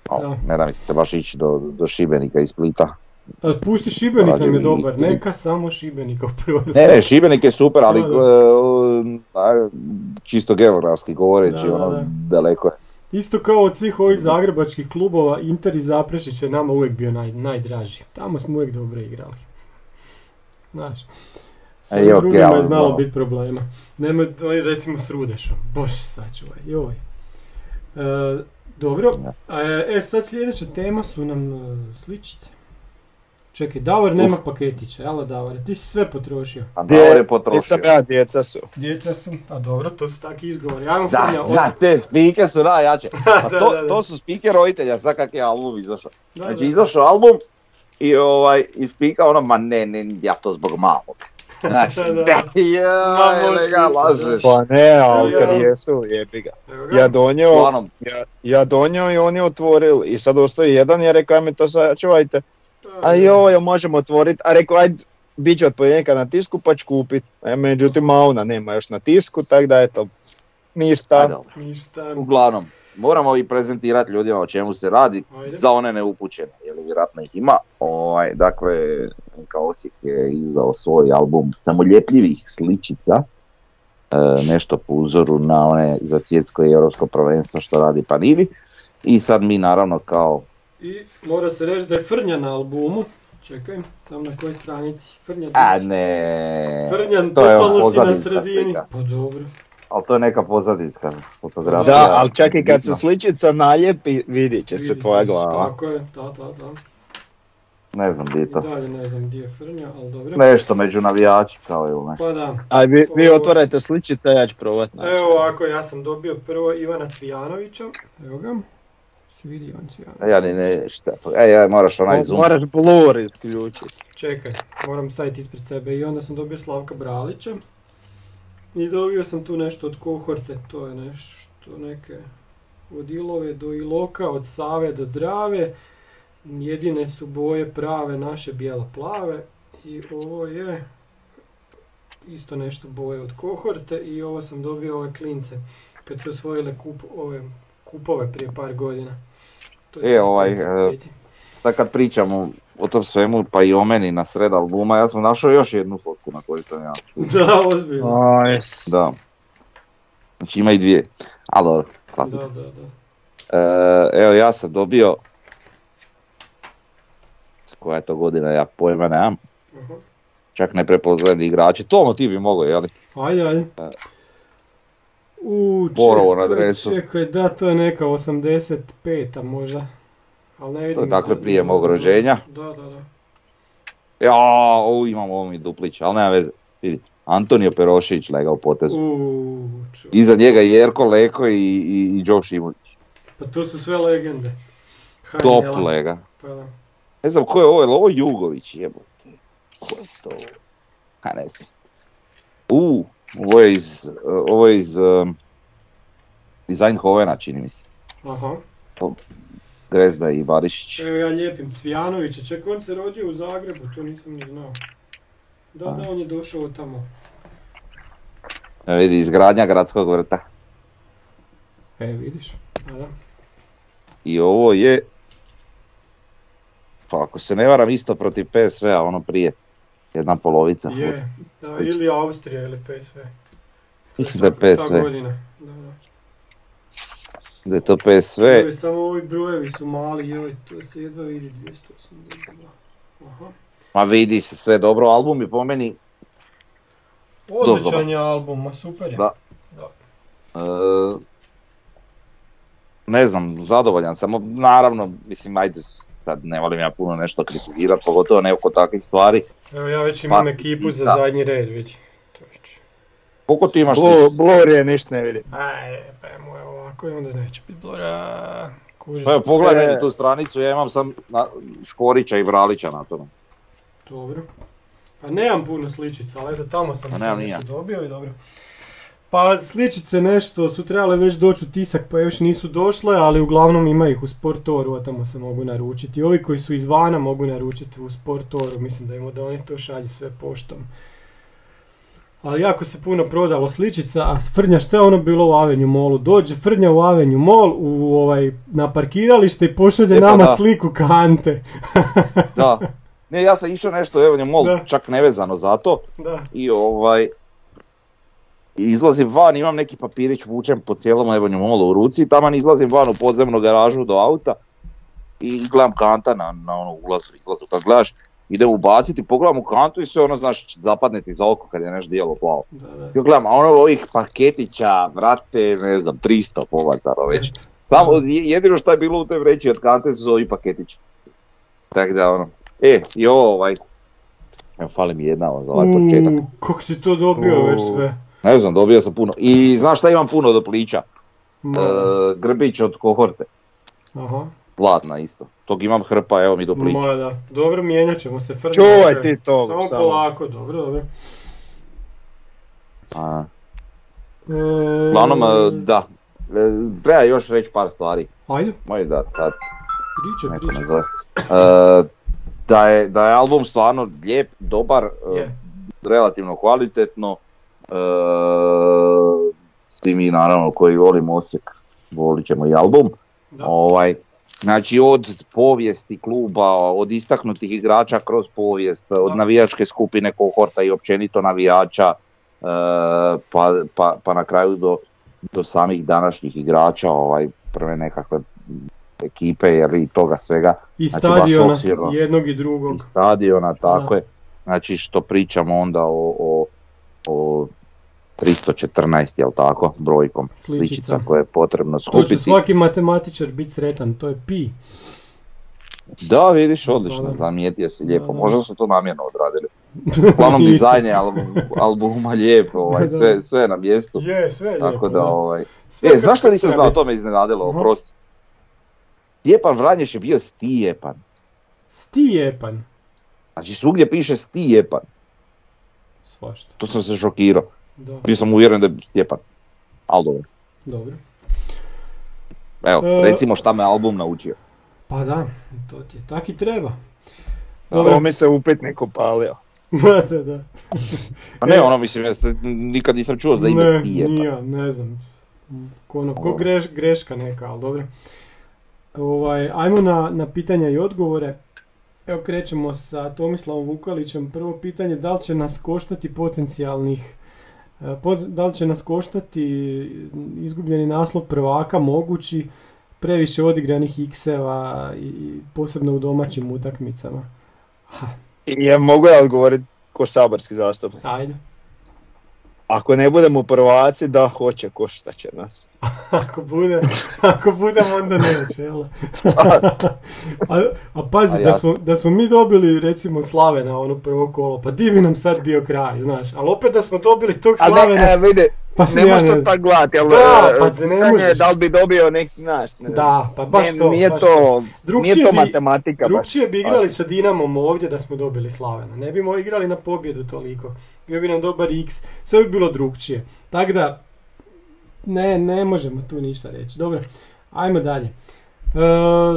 o, Da. ne da mi se baš ići do, do Šibenika i Splita. A pusti Šibenik nam je dobar, neka samo Šibenika u prvoj. Ne, ne, Šibenik je super, ali Da, da. e, a, čisto geografski govoreći, Da, da, ono, da. daleko je. Isto kao od svih ovih zagrebačkih klubova, Inter i Zaprešić je nama uvijek bio naj, najdraži. Tamo smo uvijek dobro igrali. Znaš. S E, ovim okej, drugima je znalo biti problema. Nema, oni recimo s Rudešom. Bože, sačuvaj, joj. E, dobro, e, sad sljedeća tema su nam e, sličice. Čekaj, Davor nema paketića, jel Davor? Ti si sve potrošio. A Gdje- Davor je Nisam potrošio. ja, djeca su. Djeca su, a dobro, to su taki izgovori. Ajmo Da, od- da, te spike su najjače. Pa Da, to, da, da. to su spike roditelja, sad kak je album izašao. Znači da. izašao album i ovaj, ispika ono, ma ne, ne, ja to zbog malog. Znači, ja, možeš ga lažeš. Pa ne, ali Ja. kad jesu, jebi ga. Ja donio, ja, ja donio i oni otvorili. I sad ostoji jedan, ja rekao, mi to sačuvajte. A jo, jel možemo otvoriti? A rekao, ajde, bit će od ponedjeljka na tisku pa ću kupit. E, međutim, Mauna nema još na tisku, tako da eto, ništa. ajde, dobro. Ništa. Uglavnom, moramo i prezentirati ljudima o čemu se radi, Ajde. za one neupućene, jer vjerojatno ih ima. Ovaj, dakle, NK Osijek je izdao svoj album samoljepljivih sličica, e, nešto po uzoru na one za svjetsko i europsko prvenstvo što radi Panini. I sad mi naravno kao, I mora se reći da je Frnja na albumu. Čekaj, samo na kojoj stranici? Frnja, a ne, Frnjan, to je totalno si na sredini. slika. Pa dobro. Ali to je neka pozadinska fotografija. Da, ali čak i kad se sličica naljepi, vidit će se tvoja se, glava. Tako je, da, da, da. Ne znam di je to. dalje ne znam gdje je Frnja, ali dobro. Nešto među navijači kao ili nešto. Pa da. Aj, vi, vi otvarajte sličica, ja ću probat naći. Evo ovako, ja sam dobio prvo Ivana Cvijanovića. Evo ga. Si vidi Ivan Cvijanović. Ja ni ne, šta, ej, ej, moraš onaj zoom. Moraš blur isključiti. Čekaj, moram staviti ispred sebe. I onda sam dobio Slavka Bralića. I dobio sam tu nešto od kohorte, to je nešto neke od Ilove do Iloka, od Save do Drave. Jedine su boje prave naše bijelo plave. I ovo je isto nešto boje od kohorte i ovo sam dobio ove klince kad su osvojile kup, ove kupove prije par godina. To E, ovaj, e. Sad kad pričamo o tom svemu, pa i o meni na sred albuma, ja sam našao još jednu fotku na kojoj sam ja. Da, ozbiljno. Da. Znači ima i dvije. Ali dobro, Da, klasika. da, da. E, evo ja sam dobio, koja je to godina, ja pojma nemam, čak ne prepoznajem igrači. Tomo ti bi mogao, jel? Ajde, ajde. U, Borovo na čekaj, čekaj, da, to je neka 85-a možda. Ali ne vidim. To je dakle da- prije mog rođenja. Da, da, da. Ja, ovo imam ovo mi duplić, ali nema veze. Vidite, Antonio Perošić lega u potezu. Iza njega Jerko Leko i, i, i Joe Šimunić. Pa to su sve legende. Top lega. Pa da. Ne znam ko je ovo, je ovo Jugović, jebote. Ko je to? Ha, ne znam. U, ovo je iz, ovo je iz, um, iz Eindhovena, čini mi se. Aha. Grezda i Barišić. Evo ja lijepim Cvijanovića. Čekaj, on se rodio u Zagrebu, to nisam ni znao. Da, da, on je došao od tamo. E, vidi, izgradnja gradskog vrta. E, vidiš. A da. I ovo je, pa ako se ne varam, isto protiv PSV-a, ono prije. Jedna polovica. Je, da, ili Austrija ili PSV. Mislim da je Ta- ta PSV. godina. Da, da. Da je to PSV. Samo ovi brojevi su mali, joj, to se jedva vidi 282. Aha. Ma vidi se sve dobro, album je po meni Odličan je album, ma super je. Da. E, ne znam, zadovoljan sam. Naravno, mislim, ajde, sad ne volim ja puno nešto kritizirati, pogotovo ne oko takvih stvari. Evo ja već imam Pa, ekipu za da. zadnji red, vidi. Koliko ti imaš Blur, blur je ništa ne vidim. Aj, pa mu je ovako i onda neće biti blora. Kužiš, Pa evo, pogledaj E. tu stranicu, ja imam sam na, Škorića i Vralića na tome. dobro. Pa nemam puno sličica, ali eto tamo sam Pa nešto dobio i dobro. Pa sličice nešto su trebale već doći u tisak pa još nisu došle, ali uglavnom ima ih u Sportoru, a tamo se mogu naručiti. Ovi koji su izvana mogu naručiti u Sportoru, mislim da im da oni to šalju sve poštom. Ali jako se puno prodalo sličica, a Frnja što je ono bilo u Avenue Mallu? Dođe Frnja u Avenue Mall u ovaj, na parkiralište i pošalje E pa nama da. sliku kante. Da. Ne, ja sam išao nešto, evo, mol, Da. čak nevezano za to. Da. I ovaj, izlazim van, imam neki papirić vučem po cijelom Ebonju molu u ruci i taman izlazim van u podzemnu garažu do auta i gledam kanta na, na ono ulazu, izlazu. Kad gledaš, idem ubaciti, pogledam u kantu i sve ono, znaš, zapadne ti za oko kad je nešto dijelo plavo. Da, da. Ja gledam, a ono ovih paketića, vrate, ne znam, 300 povacara već. Samo, je- jedino što je bilo u toj vreći od kante su ovi paketići. Tako da, ono, e, i ovo, ovaj, evo, fali mi jedna za ovaj početak. Kako si to dobio već sve? Ne znam, dobio sam puno. I znaš šta imam puno do plića? Ma, E, grbić od kohorte, Aha. Zlatna isto. Tog imam hrpa, evo mi do plića. Ma da, dobro mijenjat ćemo se Frnja. Čuvaj ti to, Samo, samo. polako, dobro, dobro. A, E, Uglavnom, e, da. E, treba još reći par stvari. Ajde, Moj da sad priče, neko priče. E, da, je, da je album stvarno lijep, dobar, e, Je. relativno kvalitetno. E, svi mi naravno koji volimo Osijek, volit ćemo i album. Da. Ovaj, znači od povijesti kluba, od istaknutih igrača kroz povijest, od navijačke skupine kohorta i općenito navijača, e, pa, pa, pa na kraju do, do samih današnjih igrača, ovaj, prve nekakve ekipe jer i toga svega I znači, stadiona jednog i drugog. i stadiona, tako Da. je. Znači što pričamo onda o, o, o 314, jel tako, brojkom, Sličica. sličica koje je potrebno To će skupiti. svaki matematičar biti sretan, to je pi. Da, vidiš, odlično, zamijetio si lijepo. da. Možda su to namjerno odradili. Uglavnom Nisam. dizajn je album, albuma lijepo, ovaj, sve, sve na mjestu. Je, sve je Tako lijepo, da, ovaj... Sve E, znaš što nisam znao, to me iznenadilo, oprosti. Stjepan Vranješ je bio Stijepan. Stijepan. Znači svugdje piše Stijepan. Svašta. To sam se šokirao. Da, Bio sam uvjeren da je Stjepan. Ali dobro. dobro. Evo, E, recimo šta me album naučio. Pa da, to ti je, tak i treba. To mi se upitnik upalio. da, da, da. Pa ne, ono mislim, jeste, nikad nisam čuo za ime ne, nija, ne znam. Ko, ono, ko Dobro. greš, greška neka, ali dobro. Ovaj, ajmo na, na pitanja i odgovore. Evo krećemo sa Tomislavom Vukalićem. Prvo pitanje, da li će nas koštati potencijalnih e, pod- da li će nas koštati izgubljeni naslov prvaka mogući previše odigranih x-eva i posebno u domaćim utakmicama? Ha, ja mogu ja odgovoriti ko saborski zastupnik. ajde. Ako ne budemo prvaci, da hoće, košta će nas. Ako bude, ako budemo onda neće, jel? a, a pazi, A da, smo, da smo mi dobili recimo Slave na ono prvo kolo, pa di bi nam sad bio kraj, znaš, ali opet da smo dobili tog A Slavena, ne, e, vidi, pa ne ja možeš to tako gledati, jel, Da, e, pa ne možeš. je Da li bi dobio neki, znaš, ne, Da, pa baš ne, to, nije baš to, Drugčije nije to bi- matematika baš. Drugčije bi igrali baš. sa Dinamom ovdje da smo dobili Slavena. Ne bimo igrali na pobjedu toliko. Bio bi nam dobar X. Sve bi bilo drugčije. Tako da, ne, ne možemo tu ništa reći. Dobro, ajmo dalje. E,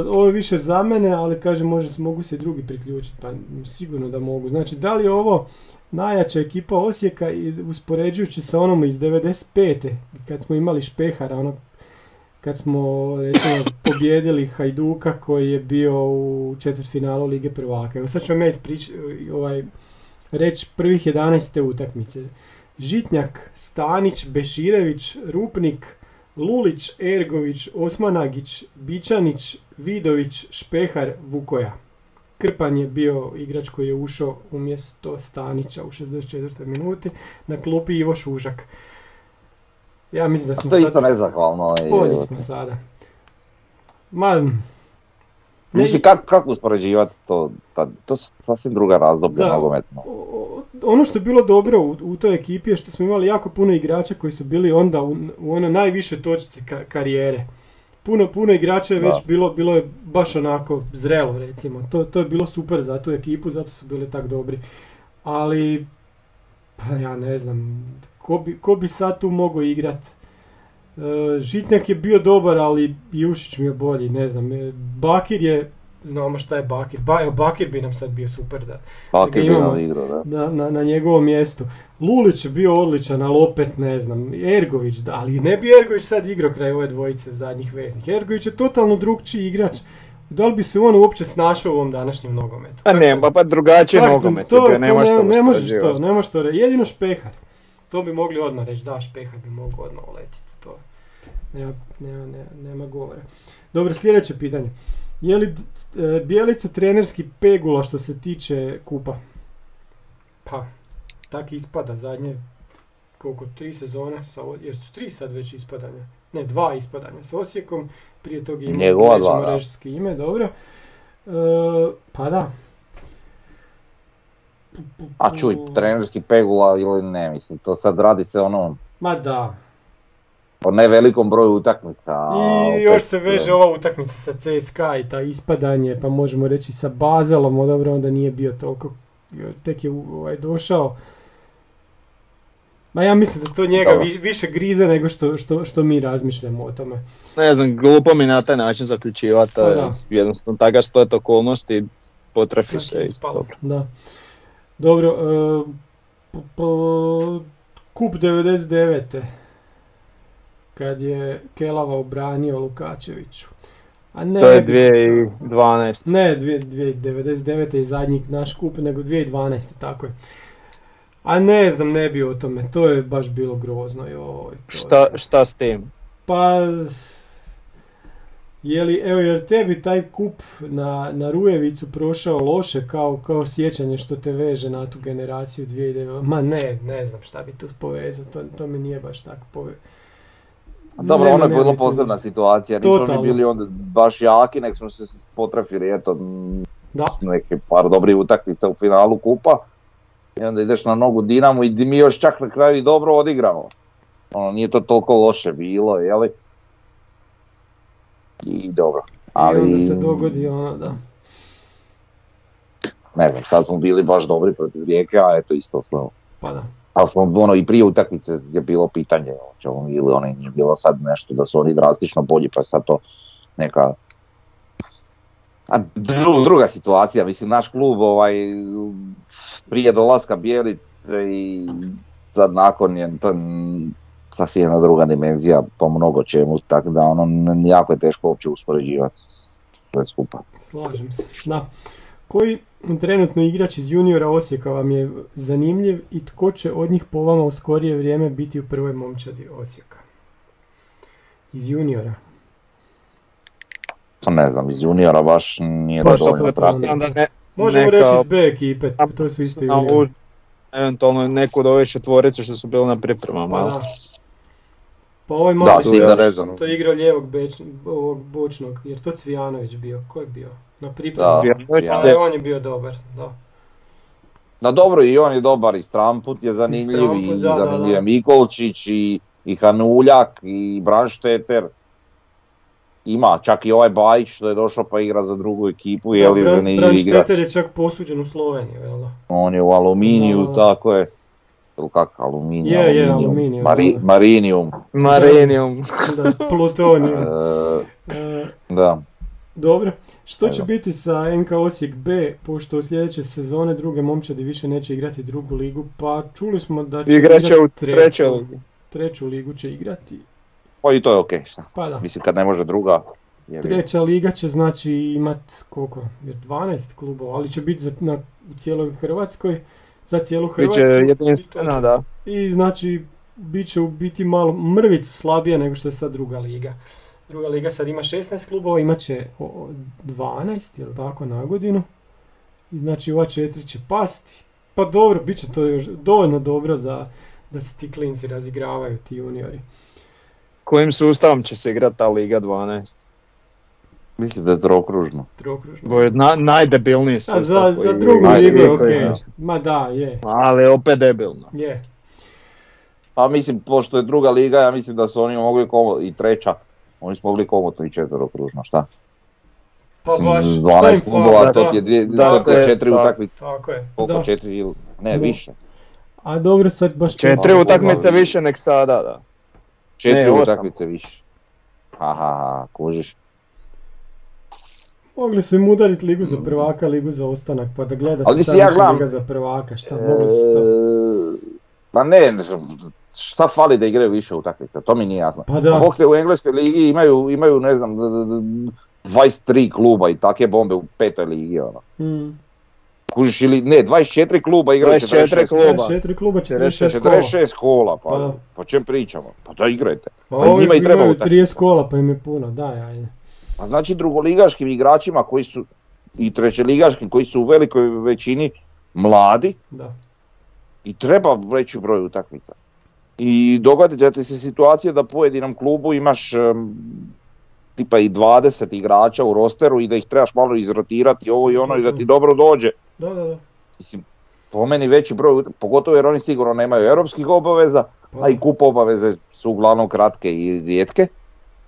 ovo je više za mene, ali kažem, može, mogu se i drugi priključiti, pa sigurno da mogu. Znači, da li je ovo najjača ekipa Osijeka i uspoređujući sa onom iz 95. kad smo imali Špehara, ono kad smo recimo pobjedili Hajduka koji je bio u četvrtfinalu Lige prvaka. Evo sad ću vam ja isprič, ovaj, reći prvih 11. te utakmice. Žitnjak, Stanić, Beširević, Rupnik, Lulić, Ergović, Osmanagić, Bičanić, Vidović, Špehar, Vukoja. Krpan je bio igrač koji je ušao umjesto Stanića u 64. minuti. Na klupi Ivo Šužak. Ja mislim da A smo to je sad... isto nezahvalno. Bolji smo sada. Ma, Mislim, kak, kako uspoređivati to? Ta, to su sasvim druga razdoblja nogometno. ono što je bilo dobro u, u toj ekipi je što smo imali jako puno igrača koji su bili onda u, u onoj najvišoj točci ka- karijere. Puno, puno igrača je Da. već bilo, bilo je baš onako zrelo recimo. To, to je bilo super za tu ekipu, zato su bili tak dobri. Ali, pa ja ne znam, ko bi, ko bi sad tu mogao igrat? E, Žitnjak je bio dobar, ali Jušić mi je bolji, ne znam. E, Bakir je, znamo šta je Bakir. Ba, Bakir bi nam sad bio super da, Pak je ga imamo. igru, da. na, na, na njegovom mjestu. Lulić je bio odličan, ali opet ne znam. Ergović, da, ali ne bi Ergović sad igrao kraj ove dvojice zadnjih veznih. Ergović je totalno drugčiji igrač. Da li bi se on uopće snašao u ovom današnjem nogometu? A ne, pa, pa drugačiji Tako, nogomet to, je bio, to ne, to ne možeš to, ne možeš to reći. Jedino Špehar. To bi mogli odmah reći, da, Špehar bi mogao odmah uletiti. To nema, nema, nema, nema govora. Dobro, sljedeće pitanje. Je li e, Bijelica trenerski pegula što se tiče kupa? Pa, tak ispada zadnje, koliko, tri sezone, sa, jer su tri sad već ispadanja. Ne, dva ispadanja s Osijekom, prije toga ima Njegova ime, dobro. E, pa da. A čuj, trenerski pegula ili ne, mislim, to sad radi se ono, Ma da. o ne velikom broju utakmica. I opet, još se veže ova utakmica sa CSKA i ta ispadanje, pa možemo reći sa Bazelom, o dobro onda nije bio toliko, tek je ovaj, došao. Ma ja mislim da to njega Dobro. vi- više grize nego što, što, što mi razmišljamo o tome. Ne znam, glupo mi na taj način zaključivati, Pa da. jednostavno takav splet okolnosti potrefi se dobro. Da. Dobro, e, p- p- kup 99. Kad je Kelava obranio Lukačeviću. A ne To je bi se- 2012. Ne, dvije- dvije- 99. je zadnji naš kup, nego 2012. tako je. A ne znam, ne bi o tome, to je baš bilo grozno. Joj, to Šta, šta s tim? Pa... Je li, evo, jer tebi taj kup na, na Rujevicu prošao loše kao, kao sjećanje što te veže na tu generaciju 2009? Ma ne, ne znam šta bi tu povezao, to, to mi nije baš tako povezao. Dobro, Nema, ono je mi tu posebna situacija, nismo mi Totalno. bili onda baš jaki, nek smo se potrefili, eto, Da, neke par dobrih utakmica u finalu kupa. I onda ideš na nogu Dinamu i mi još čak na kraju i dobro odigramo. Ono, nije to toliko loše bilo, jeli? I dobro. Ali, i onda se dogodi ono, da. ne znam, sad smo bili baš dobri protiv Rijeke, a eto isto smo Pa da. Ali smo ono i prije utakmice je bilo pitanje mi ili oni nije bilo sad nešto da su oni drastično bolji pa sad to neka a dru- druga situacija, mislim naš klub ovaj prije dolaska Bijelice i sad nakon je to sasvim jedna druga dimenzija po mnogo čemu, tako da ono jako je teško uopće uspoređivati sve skupa. Slažem se. Da. Koji trenutno igrač iz juniora Osijeka vam je zanimljiv i tko će od njih po vama u skorije vrijeme biti u prvoj momčadi Osijeka? Iz juniora. Pa ne znam, iz juniora baš nije Baš dovoljno ne, Možemo neka- reći iz B ekipe, to su isto na juniori. u- Eventualno neku od ove četvorice što su bili na pripremama. Pa da. Pa ovaj Da, Sidar što- Rezan. to je igrao lijevog beč, ovog bočnog, jer to Cvijanović bio. Ko je bio? Na Da, ja. Ali on je bio dobar, da. Da dobro i on je dobar i Stramput je zanimljiv i, Stramput, da, da, zanimljiv da. Mikolčić i, i Hanuljak i Branšteter. Ima čak i ovaj Bajić što je došao pa igra za drugu ekipu, je li Bran- zanimljiv igrač. Brandstetter je čak posuđen u Sloveniju, jel da? On je u aluminiju, tako je. Ili kako aluminij? Je, je, aluminij, Mari, da, da. Plutoniju. E, da. Dobro. Što će biti sa NK Osijek B, pošto od sljedeće sezone druge momčadi više neće igrati drugu ligu, pa čuli smo da će Igraće igrati u trećoj ligi. treću ligu će igrati. Pa i to je okej, šta. Pa da. Mislim kad ne može druga. je bi- Treća liga će znači imat koliko? Jer 12 klubova, ali će biti za, na, u cijeloj Hrvatskoj, za cijelu Hrvatsku. Biće jedinstvena, da. I znači, bit će u biti malo mrvicu slabije nego što je sad druga liga. Druga liga sad ima 16 klubova, imat će o- o 12, jel tako, na godinu. I znači ova četiri će pasti. Pa dobro, bit će to još dovoljno dobro da, da se ti klinci razigravaju, ti juniori. Kojim sustavom će se igrati ta Liga 12? Mislim da je trokružno. Trokružno. Bo je na, najdebilniji A sustav. za, koji za igraju. drugu ligu je okej. je Ma da, je. Ali opet debilno. Je. A mislim, pošto je druga liga, ja mislim da su oni mogli komo, i treća, oni su mogli komotno i četverokružno, šta? Pa baš, šta 12 im klubova, to da, je dvije, da se- četiri da. utakmice, Tako je. koliko Da. četiri ili, ne Da. više, A dobro, sad baš Četiri Malo utakmice više nek sada, da. Četiri utakmice više. Aha, kužiš. Mogli su im udariti ligu za prvaka, ligu za ostanak, pa da gleda Ali se ta ja više gledam- liga za prvaka, šta mogli su to? E, Ma ne, ne znam, šta fali da igraju više utakmica, to mi nije jasno. Pa da. Te u Engleskoj ligi imaju, imaju ne znam, d- d- d- 23 kluba i takve bombe u petoj ligi, ono. Mm. Kužiš ili, ne, 24 kluba igraju 24 46 kluba. Četiri kluba, 46 kola. 46 kola, pa, Pa da. po čem pričamo? Pa da igrajte. Pa Pa njima i treba imaju utakmica. 30 kola, pa im je puno, daj, ajde. A znači drugoligaškim igračima koji su, i trećeligaškim koji su u velikoj većini mladi, Da. i treba veći broj utakmica. I dogodit će ti se situacija da pojedinom klubu imaš em, tipa i 20 igrača u rosteru i da ih trebaš malo izrotirati ovo i ono i da ti dobro dođe. Da, da, da. Mislim, po meni veći broj, pogotovo jer oni sigurno nemaju europskih obaveza, Pa, a i kup obaveze su uglavnom kratke i rijetke.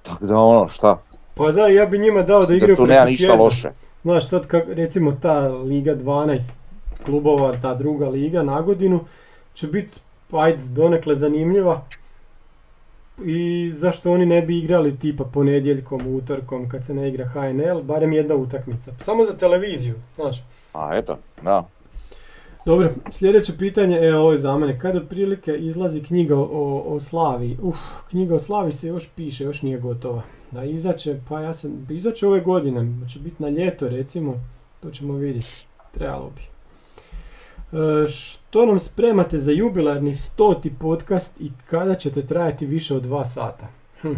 Tako da ono šta, pa da, ja bi njima dao da igraju tu nema ništa tjedna. loše. Znaš, sad kak, recimo ta Liga 12 klubova, ta druga liga na godinu, će biti, ajde, donekle zanimljiva. I zašto oni ne bi igrali tipa ponedjeljkom, utorkom, kad se ne igra HNL, barem jedna utakmica. Samo za televiziju, znaš. A eto, da. Dobro, sljedeće pitanje, evo ovo je za mene. Kad otprilike izlazi knjiga o, o Slavi? Uf, knjiga o Slavi se još piše, još nije gotova. Da izaće, pa ja sam, izaće ove godine, će biti na ljeto recimo, to ćemo vidjeti, trebalo bi. E, što nam spremate za jubilarni stoti podcast i kada ćete trajati više od dva sata? Hm.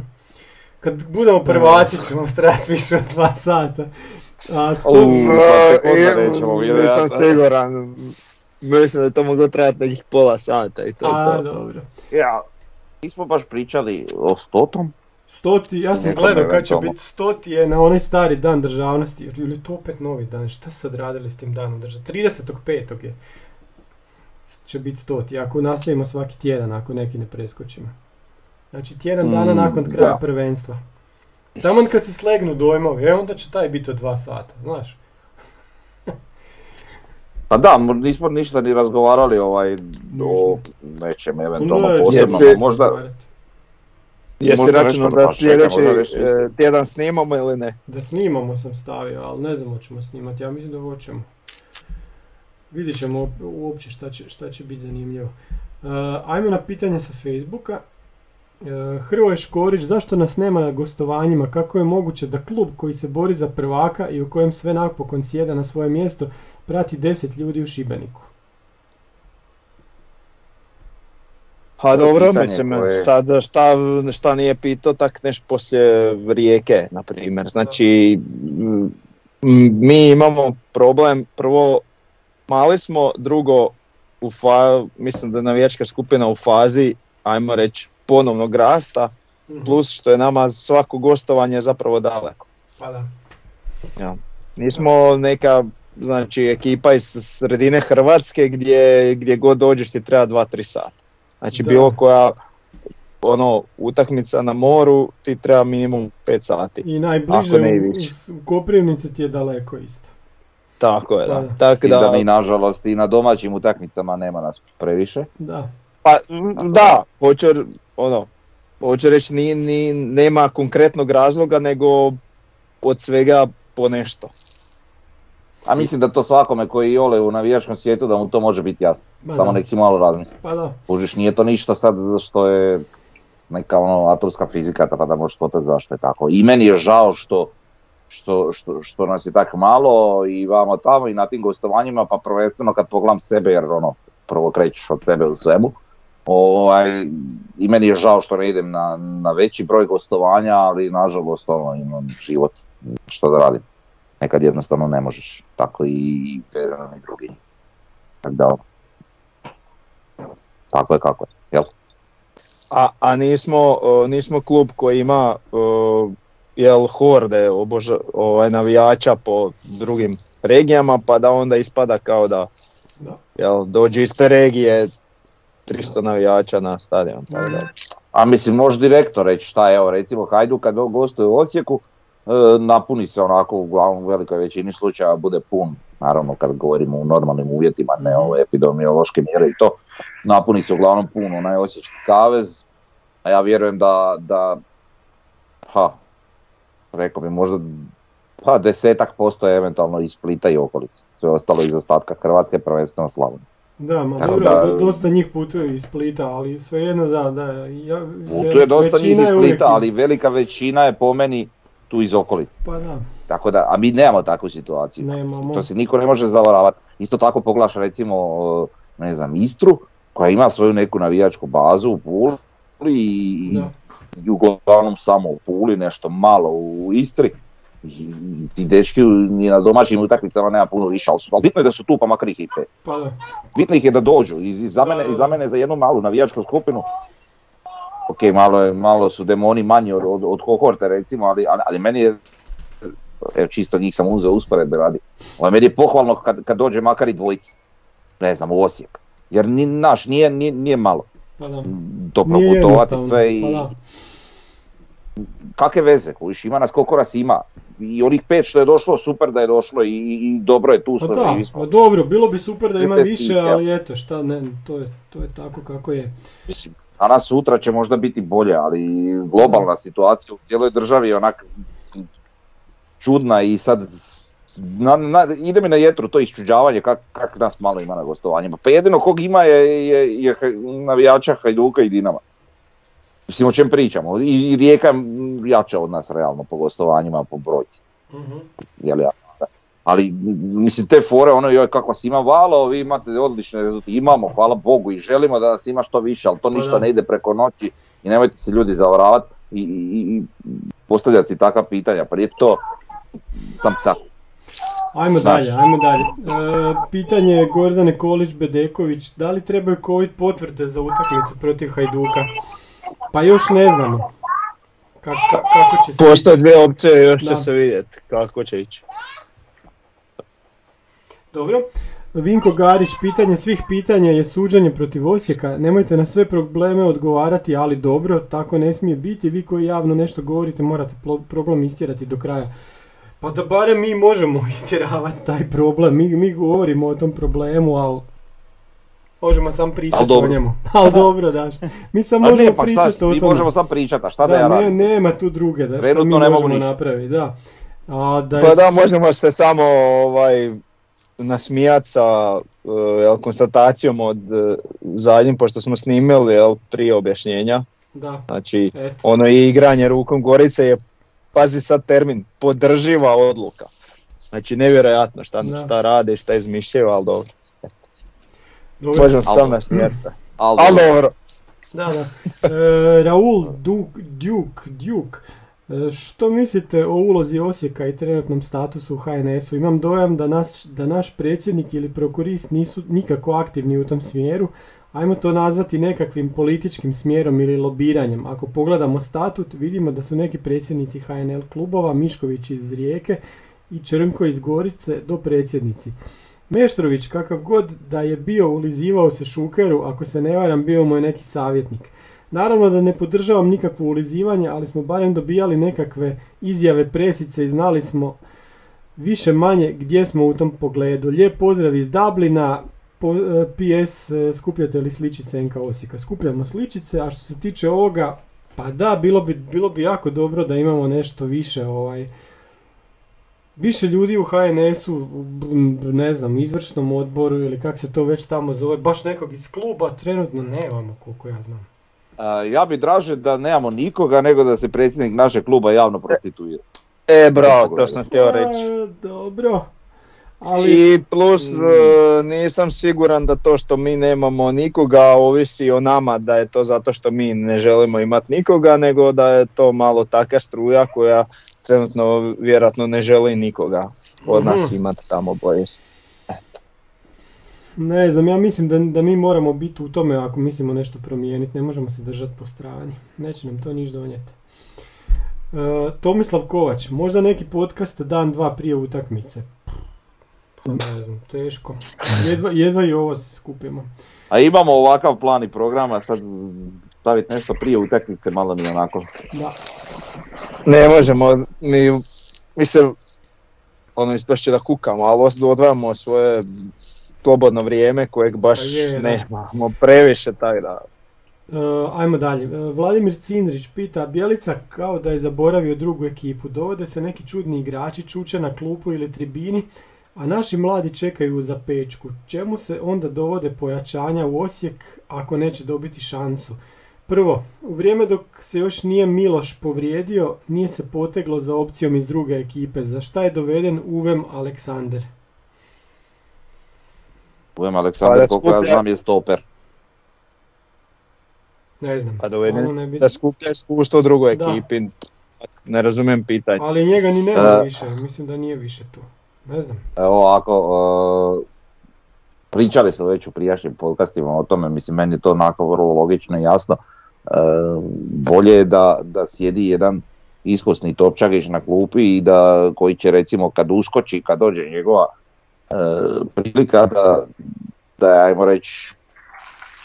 Kad budemo prvaci ćemo trajati više od dva sata. A sto... U, pa nećemo, Nisam siguran. Mislim da je to moglo trajati nekih pola sata i to je A, to. dobro. Ja, nismo baš pričali o stotom. Stoti, ja sam gledao kad će biti stoti je na onaj stari dan državnosti, ili to opet novi dan, šta sad radili s tim danom državnosti? 35. je će biti stoti, ako nastavimo svaki tjedan, ako neki ne preskočimo. Znači tjedan dana Mm, nakon kraja da. prvenstva. Taman kad se slegnu dojmovi, e onda će taj biti od dva sata, znaš. Pa da, mo- nismo ništa ni razgovarali ovaj o nečem eventualno Neće. posebno, Jesi- možda, Jesi Možda računao da sljedeći e, tjedan snimamo ili ne? Da snimamo sam stavio, ali ne znam hoćemo snimati, ja mislim da hoćemo. Vidjet ćemo op- uopće šta će, šta će biti zanimljivo. Uh, ajmo na pitanje sa Facebooka. Uh, Hrvoje Škorić, zašto nas nema na gostovanjima? Kako je moguće da klub koji se bori za prvaka i u kojem sve napokon sjeda na svoje mjesto prati 10 ljudi u Šibeniku? Pa dobro, mislim, koje- sad šta, šta nije pitao, tak neš poslije rijeke, na primjer. Znači, mi imamo problem, prvo, mali smo, drugo, u fa, mislim da je navijačka skupina u fazi, ajmo reći, ponovnog rasta, Mhm. plus što je nama svako gostovanje zapravo daleko. Pa da. Nismo neka, znači, ekipa iz sredine Hrvatske gdje, gdje god dođeš ti treba 2-3 sata. Znači, Da. bilo koja ono, utakmica na moru ti treba minimum 5 sati. I najbliže u, u Koprivnici ti je daleko isto. Tako je, Pa da. da. Tako i da da, mi nažalost i na domaćim utakmicama nema nas previše. Da. pa, da, hoću, ono, hoću reći, ni, ni, nema konkretnog razloga, nego od svega po nešto. A mislim da to svakome koji je ole u navijačkom svijetu da mu to može biti jasno. Ma Samo da. nek si malo razmisli. Pa da. Kužiš, nije to ništa sad što je neka ono atomska fizika pa da možeš potati zašto je tako. I meni je žao što, što, što, što nas je tako malo i vama tamo i na tim gostovanjima pa prvenstveno kad pogledam sebe jer ono prvo krećeš od sebe u svemu. Ovaj, I meni je žao što ne idem na, na veći broj gostovanja, ali nažalost ono, imam život što da radim. Nekad jednostavno ne možeš, tako i jedan i drugi. Tako da, tako je kako je, jel? A, a nismo, nismo klub koji ima o, jel, horde oboža, ovaj, navijača po drugim regijama, pa da onda ispada kao da Da. jel, dođe iz te regije 300 navijača na stadion. Tako da. A mislim, može direktno reći šta je, evo recimo Hajduk kad gostuje u Osijeku, e, napuni se onako uglavnom u velikoj većini slučajeva bude pun, naravno kad govorimo u normalnim uvjetima, ne ove epidemiološke mjere i to, napuni se uglavnom pun onaj Osječki kavez, a ja vjerujem da, da ha, rekao bi možda pa desetak posto je eventualno iz Splita i okolice, sve ostalo iz ostatka Hrvatske, prvenstveno Slavonije. Da, ma Tako dobro, da- do- dosta njih putuje iz Splita, ali svejedno da, da, ja, Tu je dosta njih iz Splita, ali velika većina je po meni tu iz okolice. Pa da, Tako da, a mi nemamo takvu situaciju. Nemamo. To se niko ne može zavaravati. Isto tako poglaš recimo, ne znam, Istru, koja ima svoju neku navijačku bazu u Puli i, da. I uglavnom samo u Puli, nešto malo u Istri. I ti dečki ni na domaćim utakmicama nema puno više, ali, su, ali bitno je da su tu pa makar ih i pet. Pa da. Bitno ih je da dođu. I, i za, mene, i za mene za jednu malu navijačku skupinu ok, malo, je, malo su demoni manji od, od, od kohorte recimo, ali, ali, ali meni je, evo čisto njih sam uzeo usporedbe radi, ali meni je pohvalno kad, kad dođe makar i dvojica, ne znam, u Osijek. Jer ni, naš, nije, nije, nije malo Pa da. to Nije proputovati jednostavno, sve i pa da. Kakve veze, kužiš, ima nas koliko nas ima. I onih pet što je došlo, super da je došlo i, i dobro je tu Pa smo, da, živi smo. pa dobro, bilo bi super da ima više, ali eto, šta, ne, to je, to je tako kako je. Mislim, danas sutra će možda biti bolje, ali globalna situacija u cijeloj državi je onak čudna i sad na, na, ide mi na jetru to iščuđavanje kak, kak nas malo ima na gostovanjima. Pa jedino kog ima je, je, je navijača Hajduka i Dinama. Mislim o čem pričamo. I, Rijeka je jača od nas realno po gostovanjima, po brojci. Mhm. Jel ja? Ali mislim te fore, ono joj kako vas ima valo, vi imate odlične rezultate, imamo, hvala Bogu i želimo da nas ima što više, ali to Pa ništa ne ide preko noći i nemojte se ljudi zavaravati i, i, i postavljati si takva pitanja, pa nije to sam tako. Ajmo dalje, ajmo dalje. E, pitanje je Gordane Kolić-Bedeković, da li trebaju COVID potvrde za utakmicu protiv Hajduka? Pa još ne znamo. kako će se Postoje dvije opcije, još će se vidjeti kako će ići. Dobro. Vinko Garić, pitanje svih pitanja je suđenje protiv Osijeka. Nemojte na sve probleme odgovarati, ali dobro, tako ne smije biti. Vi koji javno nešto govorite morate problem istjerati do kraja. Pa da barem mi možemo istjeravati taj problem. Mi, mi govorimo o tom problemu, ali možemo sam pričati o njemu. Ali dobro, da. Mi sam možemo pa pričati o tome. Mi možemo sam pričati, a šta da, da ja radim? Ne, nema tu druge, da što mi ne možemo napraviti, da. A, da pa da, možemo se samo ovaj, nasmijati sa uh, konstatacijom od uh, zadnjim, pošto smo snimili jel, tri objašnjenja. Da. Znači, ono i igranje rukom Gorice je, pazi sad termin, podrživa odluka. Znači, nevjerojatno šta, da. šta rade, šta izmišljaju, ali dobro. Dobro. Možemo se sam nasmijati. Ali dobro. Da, da. E, Raul Duke, Duke, Duke E, što mislite o ulozi Osijeka i trenutnom statusu u HNS-u? Imam dojam da, nas, da naš predsjednik ili prokurist nisu nikako aktivni u tom smjeru. Ajmo to nazvati nekakvim političkim smjerom ili lobiranjem. Ako pogledamo statut, vidimo da su neki predsjednici HNL klubova, Mišković iz Rijeke i Črnko iz Gorice do predsjednici. Meštrović, kakav god da je bio, ulizivao se Šukeru, ako se ne varam, bio mu je neki savjetnik. Naravno da ne podržavam nikakvo ulizivanje, ali smo barem dobijali nekakve izjave presice i znali smo više manje gdje smo u tom pogledu. Lijep pozdrav iz Dublina, PS e, skupljate li sličice NK Osijeka? Skupljamo sličice, a što se tiče ovoga, pa da, bilo bi, bilo bi jako dobro da imamo nešto više ovaj, više ljudi u HNS-u, ne znam, izvršnom odboru ili kak se to već tamo zove, baš nekog iz kluba trenutno nemamo koliko ja znam ja bi draže da nemamo nikoga nego da se predsjednik našeg kluba javno prostituira. E, bravo, to sam htio reći. dobro. Ali... I plus mm. e, nisam siguran da to što mi nemamo nikoga ovisi o nama da je to zato što mi ne želimo imati nikoga, nego da je to malo taka struja koja trenutno vjerojatno ne želi nikoga od nas mhm. imati tamo boje ne znam, ja mislim da, da mi moramo biti u tome ako mislimo nešto promijeniti, ne možemo se držati po strani. Neće nam to niš donijeti. E, Tomislav Kovač, možda neki podcast dan, dva prije utakmice. Pa ne znam, teško. Jedva, jedva i ovo se skupimo. A imamo ovakav plan i programa, sad staviti nešto prije utakmice, malo mi onako. Da. Ne možemo, mi, mislim, ono ispašće da kukamo, ali odvajamo svoje slobodno vrijeme kojeg baš pa nemamo previše tako da. Uh, ajmo dalje. Uh, Vladimir Cindrić pita, Bjelica kao da je zaboravio drugu ekipu. Dovode se neki čudni igrači, čuče na klupu ili tribini, a naši mladi čekaju za pečku. Čemu se onda dovode pojačanja u Osijek ako neće dobiti šansu? Prvo, u vrijeme dok se još nije Miloš povrijedio, nije se poteglo za opcijom iz druge ekipe. Za šta je doveden Uvem Aleksander? Ujem Aleksandar, pa koliko ja znam, je stoper. Ne znam. Pa ne bi... da skuplja iskustvo u drugoj ekipi. Ne razumijem pitanje. Ali njega ni nema uh, više, mislim da nije više tu. Ne znam. Evo ako, uh, pričali smo već u prijašnjim podcastima o tome, mislim meni je to onako vrlo logično i jasno. Bolje je da, da sjedi jedan iskusni topčagić na klupi i da koji će recimo kad uskoči, kad dođe njegova E, prilika da, da ajmo reći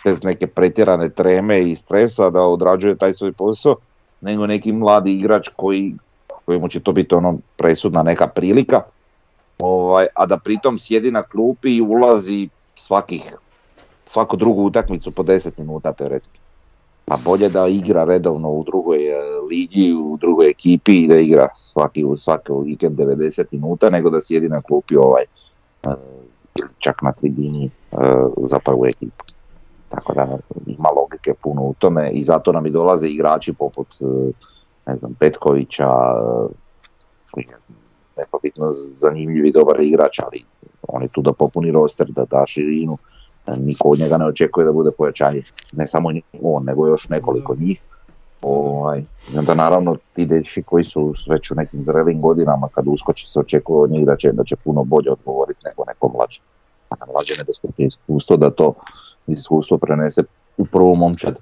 bez neke pretjerane treme i stresa da odrađuje taj svoj posao, nego neki mladi igrač koji, kojemu će to biti ono presudna neka prilika, ovaj, a da pritom sjedi na klupi i ulazi svakih, svaku drugu utakmicu po 10 minuta teoretski. Pa bolje da igra redovno u drugoj e, ligi, u drugoj ekipi i da igra svaki, svaki vikend 90 minuta nego da sjedi na klupi ovaj ili čak na tribini e, za prvu ekipu. Tako da ima logike puno u tome i zato nam i dolaze igrači poput e, ne znam, Petkovića, e, bitno zanimljiv i dobar igrač, ali on je tu da popuni roster, da da širinu, niko od njega ne očekuje da bude pojačanje, ne samo on, nego još nekoliko njih. Ovaj, i onda naravno ti dečki koji su već u nekim zrelim godinama kad uskoči se očekuje od njih da će, da će puno bolje odgovoriti nego neko mlađe. A mlađe nedostupno iskustvo da to iskustvo prenese u prvu momčad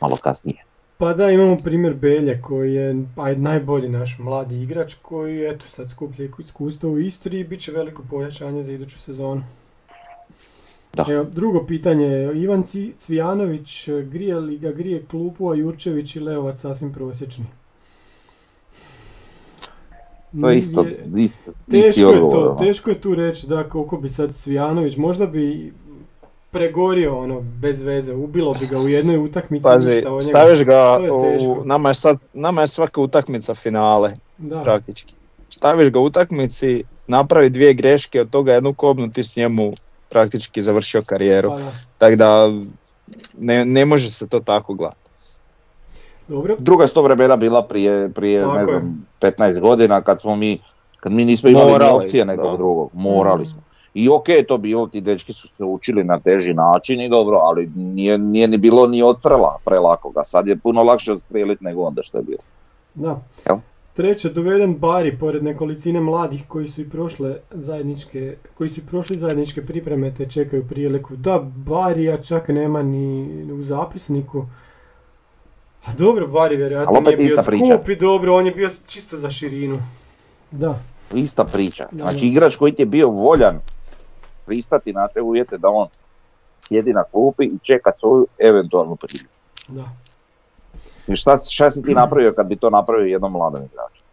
malo kasnije. Pa da, imamo primjer Belje koji je aj, najbolji naš mladi igrač koji eto sad skuplja iskustvo u Istri i bit će veliko pojačanje za iduću sezonu. Da. Evo, drugo pitanje, Ivan Cvijanović, grije li ga grije klupu, a Jurčević i Leovac sasvim prosječni? To je isto, Je- isto, isti Teško je odgovor. to, ono. teško je tu reći da koliko bi sad Cvijanović, možda bi pregorio ono bez veze, ubilo bi ga u jednoj utakmici Pazi, staviš ga, je u, nama je sad, nama je svaka utakmica finale, Da, praktički. Staviš ga u utakmici, napravi dvije greške, od toga jednu kobnu, ti s njemu praktički završio karijeru. pa da. Tako da ne, ne može se to tako gledati. Dobro, Druga sto vremena bila prije, prije Tako ne je. znam, 15 godina kad smo mi, kad mi nismo imali Morali, opcije nekog da. drugog, morali Mm. smo. I ok je to bilo, ti dečki su se učili na teži način i dobro, ali nije, nije ni bilo ni odstrela prelakoga, sad je puno lakše odstrijeliti nego onda što je bilo. da. Jel? Treće, doveden Bari pored nekolicine mladih koji su i prošle zajedničke, koji su i prošli zajedničke pripreme te čekaju priliku. Da, Barija čak nema ni u zapisniku. A dobro, Bari vjerojatno nije bio skup i dobro, on je bio čisto za širinu. Da, Ista priča. Da, Znači da. igrač koji ti je bio voljan pristati na te uvjete da on sjedi na klupi i čeka svoju eventualnu priliku. da. Mislim, šta, šta si ti napravio kad bi to napravio jednom mladom igraču?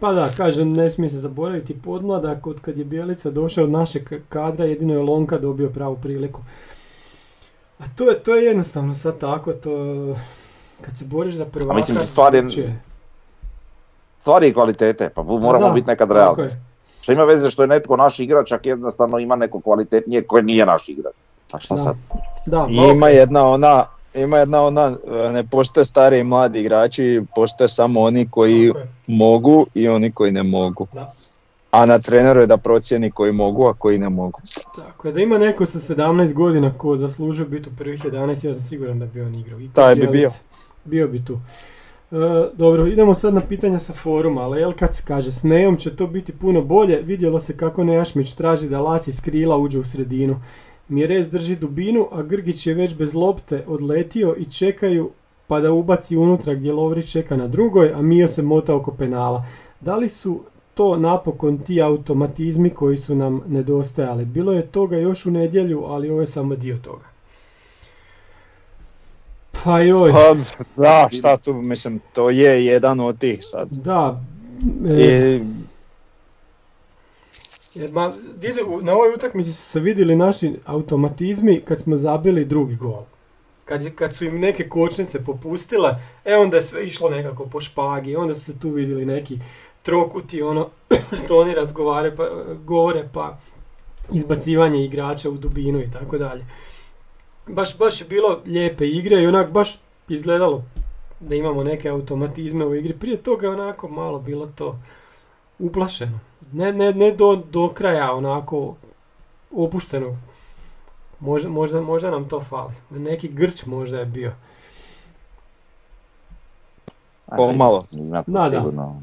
Pa da, kažem, ne smije se zaboraviti podmladak, od kad je Bjelica došao od našeg kadra, jedino je Lonka dobio pravu priliku. A to je, to je jednostavno sad tako, to kad se boriš za prvaka... mislim, stvar je-. Stvari i kvalitete, pa moramo da, biti nekad realni. Što ima veze što je netko naš igrač, ako jednostavno ima neko kvalitetnije koje nije naš igrač. A šta Da. sad? Da, ima okej. jedna ona, ima jedna ona, e, ne postoje stari i mladi igrači, postoje samo oni koji mogu i oni koji ne mogu. Da. A na treneru je da procijeni koji mogu, a koji ne mogu. Tako je, da ima neko sa 17 godina ko zaslužuje biti u prvih 11, ja sam siguran da bi on igrao. I Taj bi Bjelice. Bio bi tu. E, dobro, idemo sad na pitanja sa foruma, ali kad se kaže s Nejom će to biti puno bolje, vidjelo se kako Nejašmić traži da Laci s krila uđe u sredinu. Mjerez drži dubinu, a Grgić je već bez lopte odletio i čekaju pa da ubaci unutra gdje Lovrić čeka na drugoj, a Mio se mota oko penala. Da li su to napokon ti automatizmi koji su nam nedostajali? Bilo je toga još u nedjelju, ali ovo je samo dio toga. Pa joj, Pa da, šta tu, mislim, to je jedan od tih sad. da. e, I, Jer ma, vidi- u- na ovoj utakmici su se vidjeli naši automatizmi kad smo zabili drugi gol. Kad, je- kad su im neke kočnice popustile, e onda je sve išlo nekako po špagi, onda su se tu vidjeli neki trokuti, ono što oni razgovare, pa, govore, pa izbacivanje igrača u dubinu i tako dalje. Baš, baš je bilo lijepe igre i onak baš izgledalo da imamo neke automatizme u igri. Prije toga je onako malo bilo to uplašeno. Ne, ne, ne do, do kraja onako opušteno. Možda, možda, možda nam to fali. Neki grč možda je bio. Pomalo. Da. sigurno.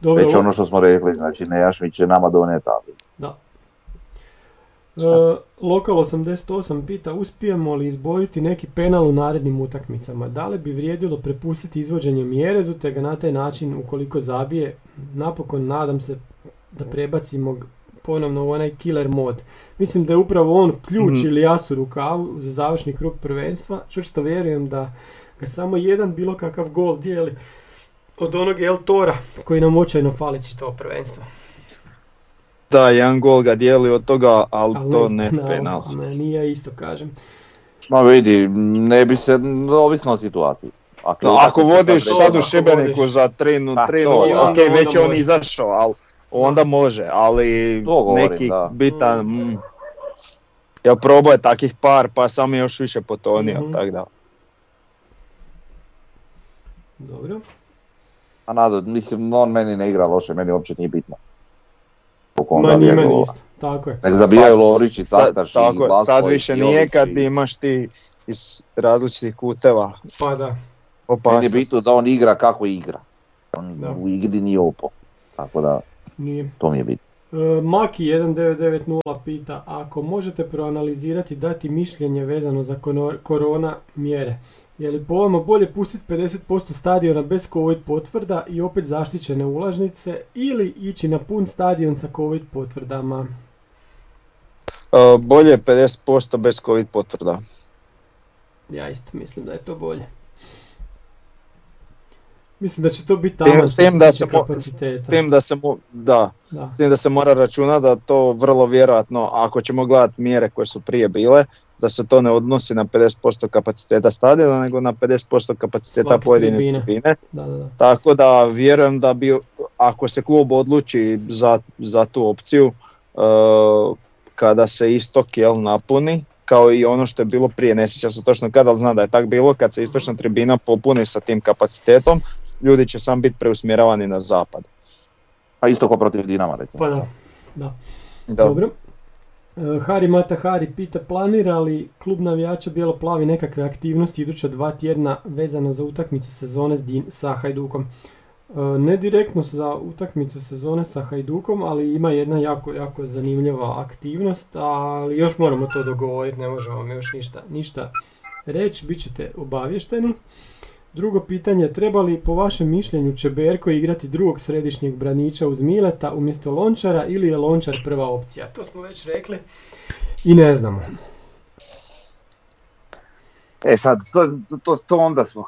Dobro, Već ono što smo rekli, znači Nejašmić će nama donijeti ali. E, Lokal 88 pita uspijemo li izboriti neki penal u narednim utakmicama. Da li bi vrijedilo prepustiti izvođenje Mjerezu te ga na taj način ukoliko zabije napokon nadam se da prebacimo ponovno u onaj killer mod. Mislim da je upravo on ključ Mhm. ili as u rukavu za završni krug prvenstva. Čvrsto vjerujem da ga samo jedan bilo kakav gol dijeli od onog El Tora koji nam očajno fali to prvenstvo. Da, jedan gol ga dijeli od toga, ali Ali to ne penal. penal. Ne, nije isto kažem. Ma vidi, ne bi se, ovisno o situaciji. Ako, No, ako vodiš sad sad u Šibeniku vodiš. za 3 Pa, 3 to je. ok, Onda- već onda je on može. izašao, ali onda može, ali To govorim, neki da. bitan, mm, ja probao je takih par, pa sam je još više potonio, Mhm. tako da. Dobro. A nado, mislim, on meni ne igra loše, meni uopće nije bitno. Koliko on Ma zabija nije meni golova. isto. Tako je. Nek zabijaju Pa, Lovrić i i tako je, Vasko sad i više nije kad i- imaš ti iz različitih kuteva. Pa da. Meni je opasnost. bitno da on igra kako igra. On Da. u igri nije opo. Tako da, Nije. to mi je bitno. E, Maki 1990 pita, ako možete proanalizirati dati mišljenje vezano za korona mjere, je li po vama bolje pustiti 50% stadiona bez covid potvrda i opet zaštićene ulaznice ili ići na pun stadion sa covid potvrdama? E, bolje 50% bez covid potvrda. Ja isto mislim da je to bolje. Mislim da će to biti taman s tim da se kapaciteta. S tim da se, mo- da, Da. s tim da se mora računati da to vrlo vjerojatno, ako ćemo gledati mjere koje su prije bile, da se to ne odnosi na 50% kapaciteta stadiona, nego na 50% kapaciteta Svake pojedine tribine. tribine. Da, da, da. Tako da vjerujem da bi, ako se klub odluči za, za tu opciju, e, kada se istok jel, napuni, kao i ono što je bilo prije, ne sjećam se točno kada, ali znam da je tak bilo, kad se istočna tribina popuni sa tim kapacitetom, ljudi će sam biti preusmjeravani na zapad. A isto kao protiv Dinama recimo. Pa da. da. Da. Dobro. E, Hari Mata Hari pita planira li klub navijača Bijelo-plavi nekakve aktivnosti iduća dva tjedna vezano za utakmicu sezone sa Hajdukom? E, Ne direktno za utakmicu sezone sa Hajdukom, ali ima jedna jako, jako zanimljiva aktivnost, ali još moramo to dogovoriti, ne možemo vam još ništa, ništa reći, bit ćete obavješteni. Drugo pitanje, treba li po vašem mišljenju Čeberko igrati drugog središnjeg braniča uz Mileta umjesto Lončara ili je Lončar prva opcija? To smo već rekli i ne znamo. E sad, to, to, to onda smo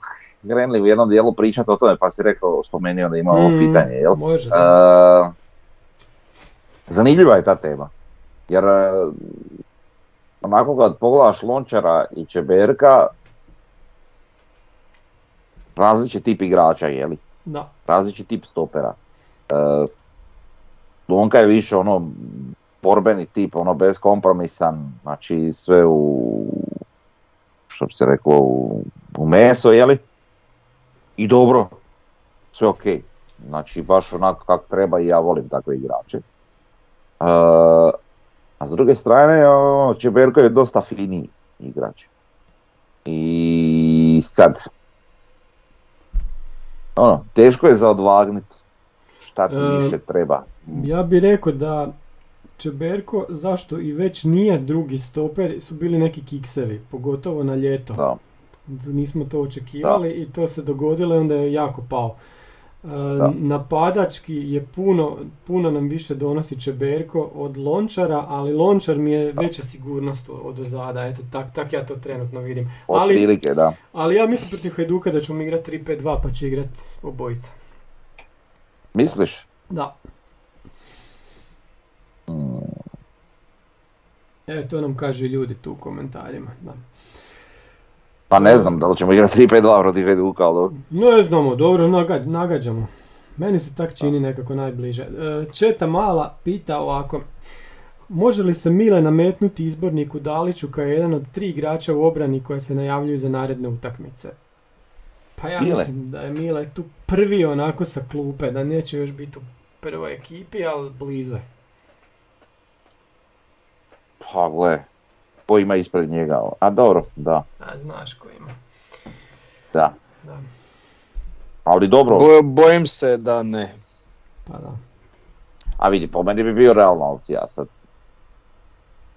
krenuli u jednom dijelu pričati o tome, pa si rekao, spomenuo da ima ovo Mm, pitanje, jel? Može, E, da. zanimljiva je ta tema. Jer e, onako kad pogledaš Lončara i Čeberka, različit tip igrača, jeli? da. Različit tip stopera. E, Lonka je više ono borbeni tip, ono beskompromisan, znači sve u, što bi se reklo, u, u meso, jeli? I dobro, sve ok. Znači baš onako kako treba i ja volim takve igrače. E, a s druge strane, ono, Čeberko je dosta finiji igrač. I sad, ono, teško je za odvagnut šta ti E, više treba. Ja bih rekao da Čeberko, zašto i već nije drugi stoper, su bili neki kiksevi, pogotovo na ljeto. Da. Nismo to očekivali i to se dogodilo i onda je jako pao. E, napadački je puno, puno nam više donosi Čeberko od Lončara, ali Lončar mi je veća sigurnost od ozada, eto tak, tak ja to trenutno vidim. Ali, prilike, da. ali ja mislim protiv Hajduka da ćemo igrati 3-5-2 pa će igrati obojica. Misliš? Da. Mm, E, to nam kažu ljudi tu u komentarima. Da. Pa ne znam da li ćemo igrati 3-5-2 protiv Hajduka, ali dobro. Ne znamo, dobro, naga- nagađamo. Meni se tak čini nekako najbliže. E, Četa Mala pita ovako. Može li se Mile nametnuti izborniku Daliću kao jedan od tri igrača u obrani koje se najavljuju za naredne utakmice? Pa ja Mile? mislim da je Mile tu prvi onako sa klupe, da neće još biti u prvoj ekipi, ali blizu je. Pa gle, ko ima ispred njega? A dobro, da, A znaš ko ima. da. Da, Ali dobro, Bo- bojim se da ne. pa da. a vidi, po meni bi bio realna opcija sad.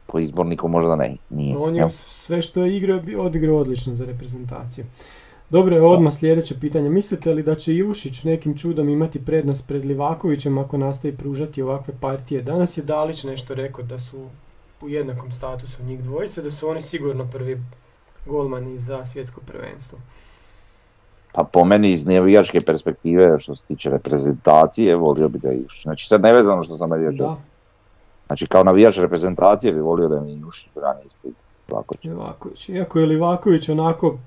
Po izborniku možda ne, nije. On je sve što je igrao, bi- odigrao odlično za reprezentaciju. Dobro je odmah sljedeće pitanje. Mislite li da će Ivušić nekim čudom imati prednost pred Livakovićem ako nastavi pružati ovakve partije? Danas je Dalić nešto rekao da su u jednakom statusu njih dvojice, da su oni sigurno prvi golmani za svjetsko prvenstvo. Pa po meni iz navijačke perspektive, što se tiče reprezentacije, volio bi da je Ivušić. Znači sad nevezano što sam navijač. Da, Znači kao navijač reprezentacije bi volio da mi Ivušić brani ispred. Livaković. Iako je Livaković onako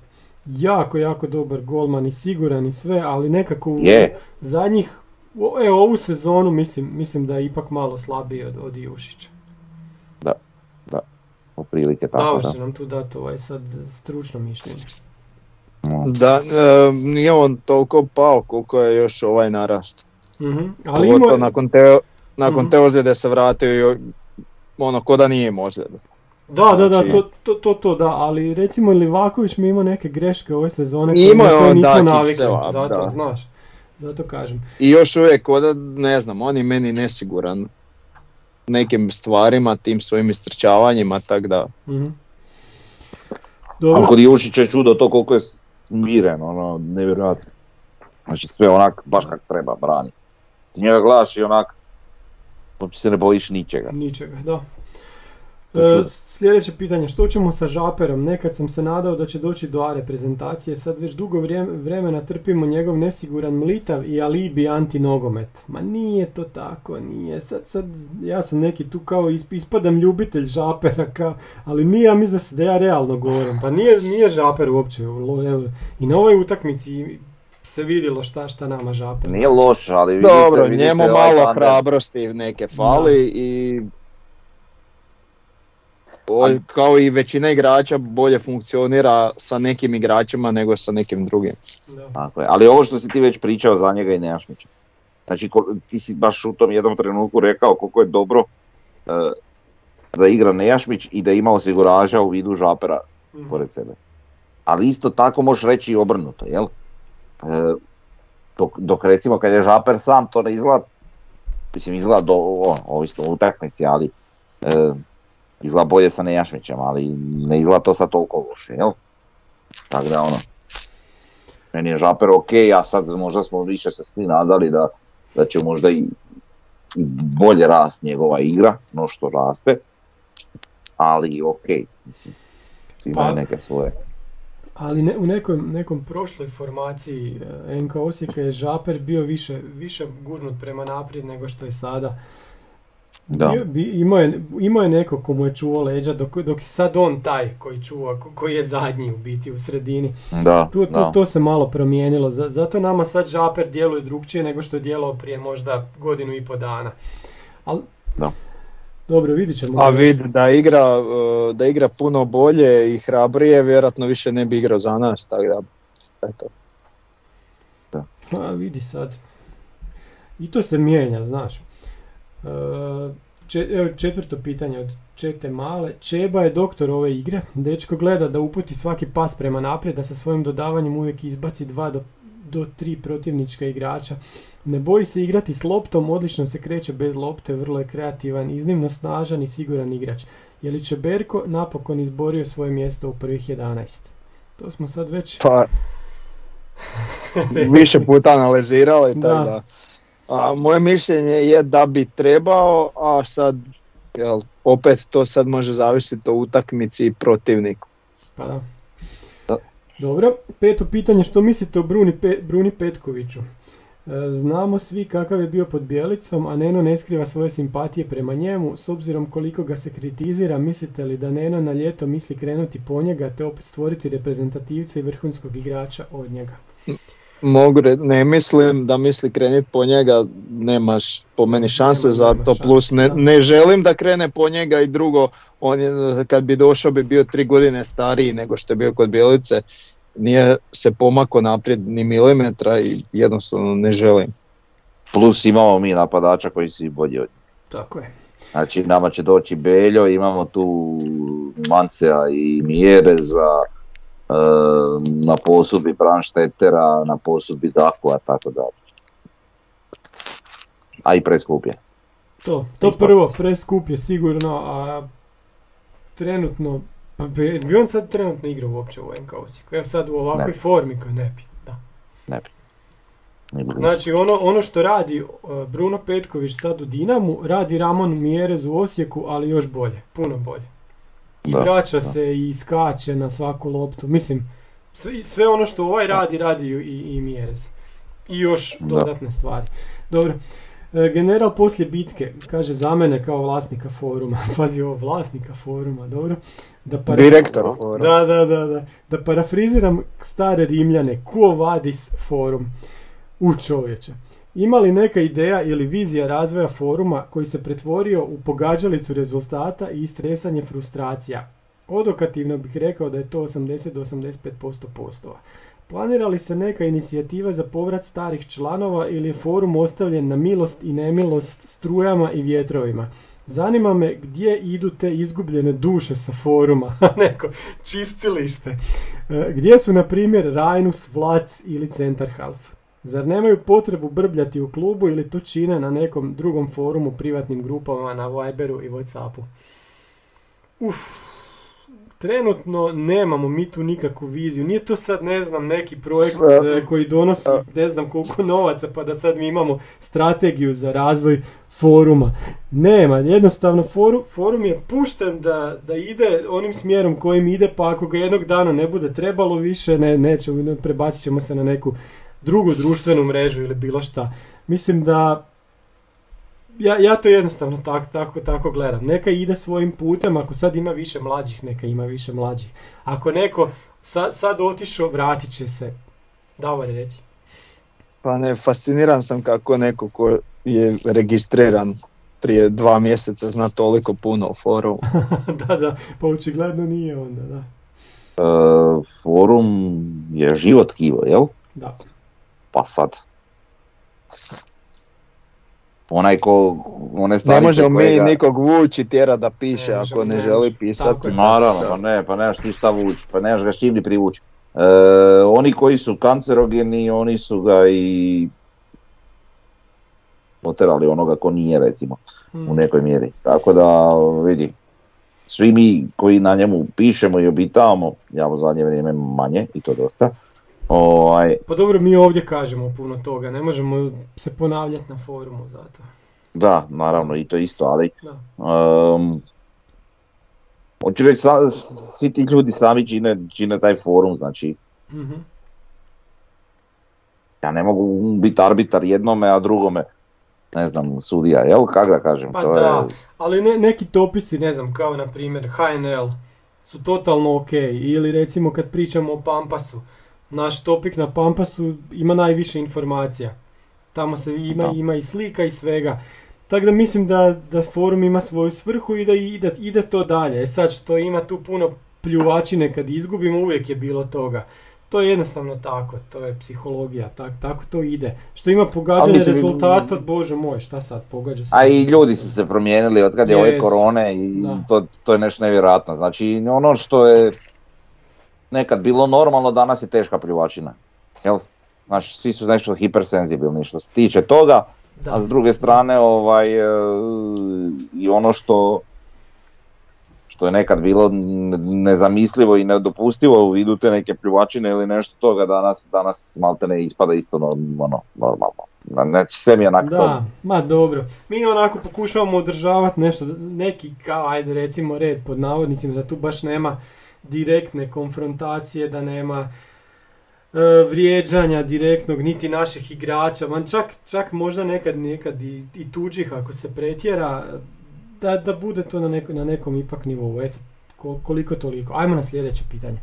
jako, jako dobar golman i siguran i sve, ali nekako u Je. zadnjih, evo ovu sezonu mislim, mislim da je ipak malo slabiji od, od Ivušića. Otprilike tako Davor da. će nam tu dati ovaj sad stručno mišljenje. Da, e, nije on toliko pao koliko je još ovaj narast. Mhm. Ali Pogotovo ima, nakon te, nakon Mhm. te ozljede se vratio i ono ko da nije imao ozljedu. Da, da, da, Znači- to, to, to, to, da, ali recimo Livaković mi ima neke greške ove sezone Imao je koje on nismo navikli, zato, da. znaš, zato kažem. I još uvijek, oda, ne znam, on je meni nesiguran nekim stvarima, tim svojim istrčavanjima, tako da... Mhm. Dobro, Ali kod Jušića je čudo to koliko je smiren, ono, nevjerojatno. Znači sve onak, baš kak treba, brani. Ti njega gledaš i onak, uopće se ne bojiš ničega. ničega, da. E, sljedeće pitanje, što ćemo sa Žaperom? Nekad sam se nadao da će doći do A reprezentacije, sad već dugo vremena trpimo njegov nesiguran mlitav i alibi anti-nogomet. Ma nije to tako, nije. Sad, sad, ja sam neki tu kao isp- ispadam ljubitelj Žapera, kao, ali nije, ja mislim da, se, da ja realno govorim. Pa nije, nije Žaper uopće, i na ovoj utakmici se vidjelo šta, šta nama Žaper. Nije loš, ali vidi Dobro, se, vidi njemu se malo hrabrosti neke fali i... Oj, kao i većina igrača bolje funkcionira sa nekim igračima nego sa nekim drugim. Da. Tako je, ali ovo što si ti već pričao za njega i Nejašmića. Znači, ti si baš u tom jednom trenutku rekao koliko je dobro e, da igra Nejašmić i da ima osiguraža u vidu žapera Mhm. pored sebe. Ali isto tako možeš reći i obrnuto, jel? E, dok, dok recimo kad je žaper sam to ne izgleda, mislim izgleda do, o, ovisno o utakmici, ali e, izgleda bolje sa Nejašmićem, ali ne izgleda to sad toliko loše, jel? Tako da ono, meni je žaper ok, a sad možda smo više se svi nadali da, da će možda i bolje rast njegova igra, no što raste, ali ok, mislim, imaju Pa- neke svoje. Ali ne, u nekom, nekom prošloj formaciji e, NK Osijeka je Žaper bio više, više gurnut prema naprijed nego što je sada. Da. Imao, je, imao je neko ko mu je čuvao leđa, dok, dok je sad on taj koji čuva, ko- koji je zadnji u biti u sredini. Da, Tu, tu, da. to se malo promijenilo, za- zato nama sad Žaper djeluje drugčije nego što je djelao prije možda godinu i po dana. Ali, Da. Dobro, vidit ćemo. A vid da igra, e, da igra puno bolje i hrabrije, vjerojatno više ne bi igrao za nas, tako da, eto. A vidi sad. I to se mijenja, znaš. E, četvrto pitanje od Čete Male. Čeba je doktor ove igre. Dečko gleda da uputi svaki pas prema naprijed, da sa svojim dodavanjem uvijek izbaci dva do, do tri protivnička igrača. Ne boji se igrati s loptom, odlično se kreće bez lopte, vrlo je kreativan, iznimno snažan i siguran igrač. Je li će Berko napokon izborio svoje mjesto u prvih 11? To smo sad već... Pa, više puta analizirali, tako Da. da. A, moje mišljenje je da bi trebao, a sad, jel, opet to sad može zavisiti o utakmici i protivniku. Pa da. Da. Dobro, peto pitanje, što mislite o Bruni, Pe- Bruni Petkoviću? E, Znamo svi kakav je bio pod Bjelicom, a Neno ne skriva svoje simpatije prema njemu. S obzirom koliko ga se kritizira, mislite li da Neno na ljeto misli krenuti po njega te opet stvoriti reprezentativca i vrhunskog igrača od njega? Mogu re- ne mislim da misli krenit po njega, nemaš po meni šanse Nema- za nema to, šanse, plus ne, ne želim da krene po njega i drugo, on je, kad bi došao bi bio tri godine stariji nego što je bio kod Bjelice, nije se pomako naprijed ni milimetra i jednostavno ne želim. Plus imamo mi napadača koji su i bolji od. Tako je. Znači nama će doći Beljo, imamo tu Mancea i Mjereza, na posudbi Branštetera, na posudbi Dakua, tako dalje. A i preskup je. To, to Ispod. prvo, preskup je sigurno, a trenutno, pa bi, bi on sad trenutno igrao uopće u NK Osijeku? Evo sad u ovakvoj Ne. formi koji ne bi. Da. Ne bi. Znači ono, ono što radi uh, Bruno Petković sad u Dinamu, radi Ramon Mjerez u Osijeku, ali još bolje, puno bolje. I Da, vraća da. se i skače na svaku loptu. Mislim, sve, sve ono što ovaj radi, radi i, i Mjerez. I još Da. dodatne stvari. Dobro. E, General poslije bitke, kaže za mene kao vlasnika foruma, pazi ovo, vlasnika foruma, dobro? Da para- Direktor. da, da, da, da. Da parafriziram stare Rimljane, quo vadis forum. U čovječe. Ima li neka ideja ili vizija razvoja foruma koji se pretvorio u pogađalicu rezultata i istresanje frustracija? Odokativno bih rekao da je to 80 do 85% postova. Planira li se neka inicijativa za povrat starih članova ili je forum ostavljen na milost i nemilost strujama i vjetrovima? Zanima me gdje idu te izgubljene duše sa foruma, neko čistilište. E, Gdje su, na primjer, Rajnus, Vlac ili Centar Half? Zar nemaju potrebu brbljati u klubu ili to čine na nekom drugom forumu, privatnim grupama, na Viberu i Whatsappu? Uf, trenutno nemamo mi tu nikakvu viziju. Nije to sad, ne znam, neki projekt E, e, koji donosi ne znam koliko novaca pa da sad mi imamo strategiju za razvoj foruma. Nema, jednostavno forum, forum je pušten da, da ide onim smjerom kojim ide, pa ako ga jednog dana ne bude trebalo više, ne, nećemo, ne, prebacit ćemo se na neku drugu društvenu mrežu ili bilo šta. Mislim da ja, ja to jednostavno tak, tako, tako gledam. Neka ide svojim putem, ako sad ima više mlađih, neka ima više mlađih. Ako neko sa, sad otišao, vratit će se. Davor, reci. Pa ne, fasciniran sam kako neko ko je registriran prije dva mjeseca zna toliko puno o forumu. da, da, pa očigledno nije onda, da. E, forum je život kivo, jel? Da. Pa sad. Onaj ko, one Ne možemo mi nikog vući tjera da piše Ne ako ne ne želi pisati. Naravno, pa ne, pa nemaš ti šta vući, pa nemaš ga s čim ni privući. E, oni koji su kancerogeni, oni su ga i poterali onoga ko nije recimo Mm. u nekoj mjeri. Tako da vidi, svi mi koji na njemu pišemo i obitavamo, ja u zadnje vrijeme manje i to dosta, ovaj, Pa dobro, mi ovdje kažemo puno toga, ne možemo se ponavljati na forumu zato. da, naravno i to isto, ali Da. Um, hoću reći, sa- svi ti ljudi sami čine, čine taj forum, znači Mhm. ja ne mogu biti arbitar jednome, a drugome, ne znam, sudija, jel, kak da kažem, Pa to da, je, ali ne, neki topici, ne znam, kao na primjer HNL, su totalno ok. Ili recimo kad pričamo o Pampasu, naš topik na Pampasu ima najviše informacija. Tamo se ima, Da. ima i slika i svega. Tako da mislim da, da forum ima svoju svrhu i da ide, ide to dalje. E sad što ima tu puno pljuvačine kad izgubimo, uvijek je bilo toga. To je jednostavno tako, to je psihologija, tak, tako to ide. Što ima pogađanje mislim- rezultata, bože moj, šta sad, pogađa se. a i ljudi su se promijenili od kad je ove Jesu, korone i to, to je nešto nevjerojatno, znači ono što je nekad bilo normalno, danas je teška pljuvačina, jel, znači svi su nešto hipersenzibilni što se tiče toga, Da. a s druge strane ovaj e, i ono što što je nekad bilo nezamislivo i nedopustivo u vidu te neke pljuvačine ili nešto toga danas danas malte ne ispada isto no- ono, normalno. Znači sve mi je onak to- Da, ma dobro. Mi onako pokušavamo održavati nešto, neki kao, ajde recimo red pod navodnicima, da tu baš nema direktne konfrontacije, da nema e, vrijeđanja direktnog niti naših igrača, man čak, čak možda nekad, nekad i, i tuđih ako se pretjera, da, da bude to na, neko, na nekom ipak nivou. Eto, ko- koliko toliko. Ajmo na sljedeće pitanje.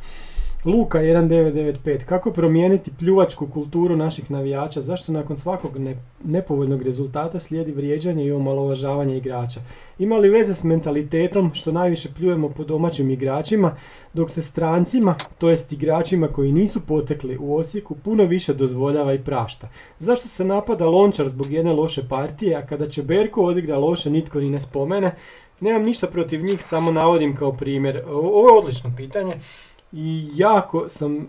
Luka 1995. Kako promijeniti pljuvačku kulturu naših navijača? Zašto nakon svakog ne- nepovoljnog rezultata slijedi vrijeđanje i omalovažavanje igrača? Ima li veze s mentalitetom što najviše pljujemo po domaćim igračima, dok se strancima, to jest igračima koji nisu potekli u Osijeku, puno više dozvoljava i prašta? Zašto se napada Lončar zbog jedne loše partije, a kada Čeberko odigra loše nitko ni ne spomene? Nemam ništa protiv njih, samo navodim kao primjer. Ovo je odlično pitanje i jako sam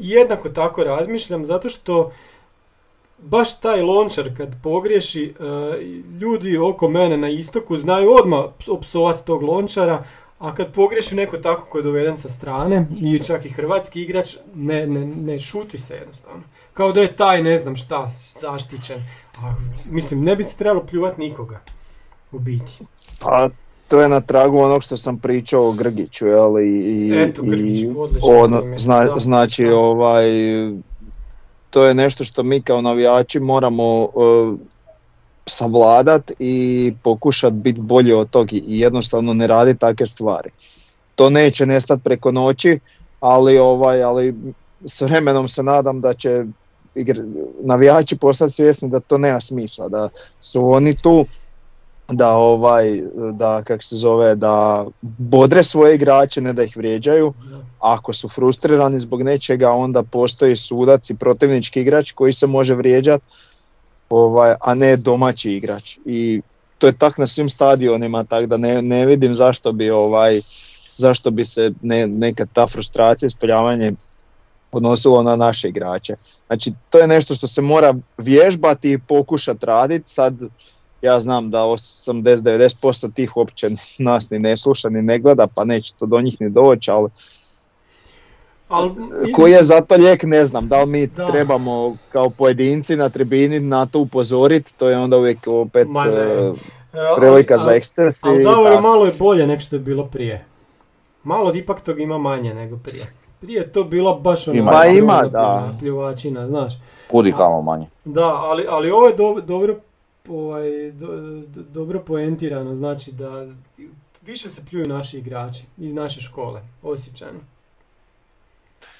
jednako tako razmišljam zato što baš taj lončar kad pogriješi e, ljudi oko mene na istoku znaju odmah opsovati tog lončara a kad pogriješi neko tako koji je doveden sa strane i čak i hrvatski igrač ne, ne, ne šuti se jednostavno. Kao da je taj ne znam šta zaštićen. A, mislim ne bi se trebalo pljuvati nikoga u biti. Pa to je na tragu onog što sam pričao o Grgiću, jel? I, i- Eto, Grgić, i ono, zna- znači Da. ovaj to je nešto što mi kao navijači moramo uh, savladat i pokušat biti bolji od tog i jednostavno ne raditi takve stvari. To neće nestati preko noći, ali ovaj, ali s vremenom se nadam da će navijači postati svjesni da to nema smisla, da su oni tu da ovaj da kak se zove da bodre svoje igrače ne da ih vrijeđaju ako su frustrirani zbog nečega onda postoji sudac i protivnički igrač koji se može vrijeđat ovaj a ne domaći igrač i to je tak na svim stadionima, tako da ne, ne vidim zašto bi ovaj zašto bi se ne, neka ta frustracija, ispoljavanje odnosilo na naše igrače. Znači to je nešto što se mora vježbati i pokušati raditi. Sad ja znam da 80-90% tih uopće nas ni ne sluša ni ne gleda pa neće to do njih ni doći, ali Al, koji je za to lijek ne znam, da li mi Da. trebamo kao pojedinci na tribini na to upozoriti, to je onda uvijek opet Ma ne. e, prilika ali- za eksces Ali tako. malo je bolje nego što je bilo prije. Malo ipak toga ima manje nego prije. Prije je to bilo baš ono... Ima. Pa ima, da. Pljuvačina, znaš. Kudi kamo manje. Da, ali, ali ovo je do- dobro, ovaj, do- do- dobro poentirano, znači da više se pljuju naši igrači iz naše škole, osjećani.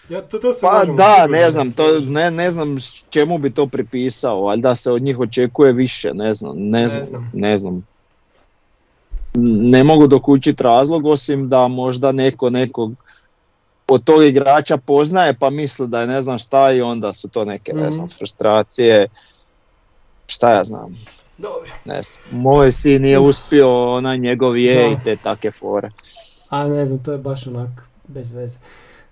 Ja, to, to se Pa da, ne znam, to, ne, ne znam čemu bi to pripisao, valjda se od njih očekuje više, ne znam, ne Ne znam, znam. ne znam. Ne mogu dokučiti razlog osim da možda neko nekog od tog igrača poznaje pa misli da je ne znam šta i onda su to neke ne znam, Mhm. frustracije. Šta ja znam, Dobro. ne znam. Moj sin nije uspio, onaj njegov je Da. i te take fore. A ne znam, to je baš onak bez veze.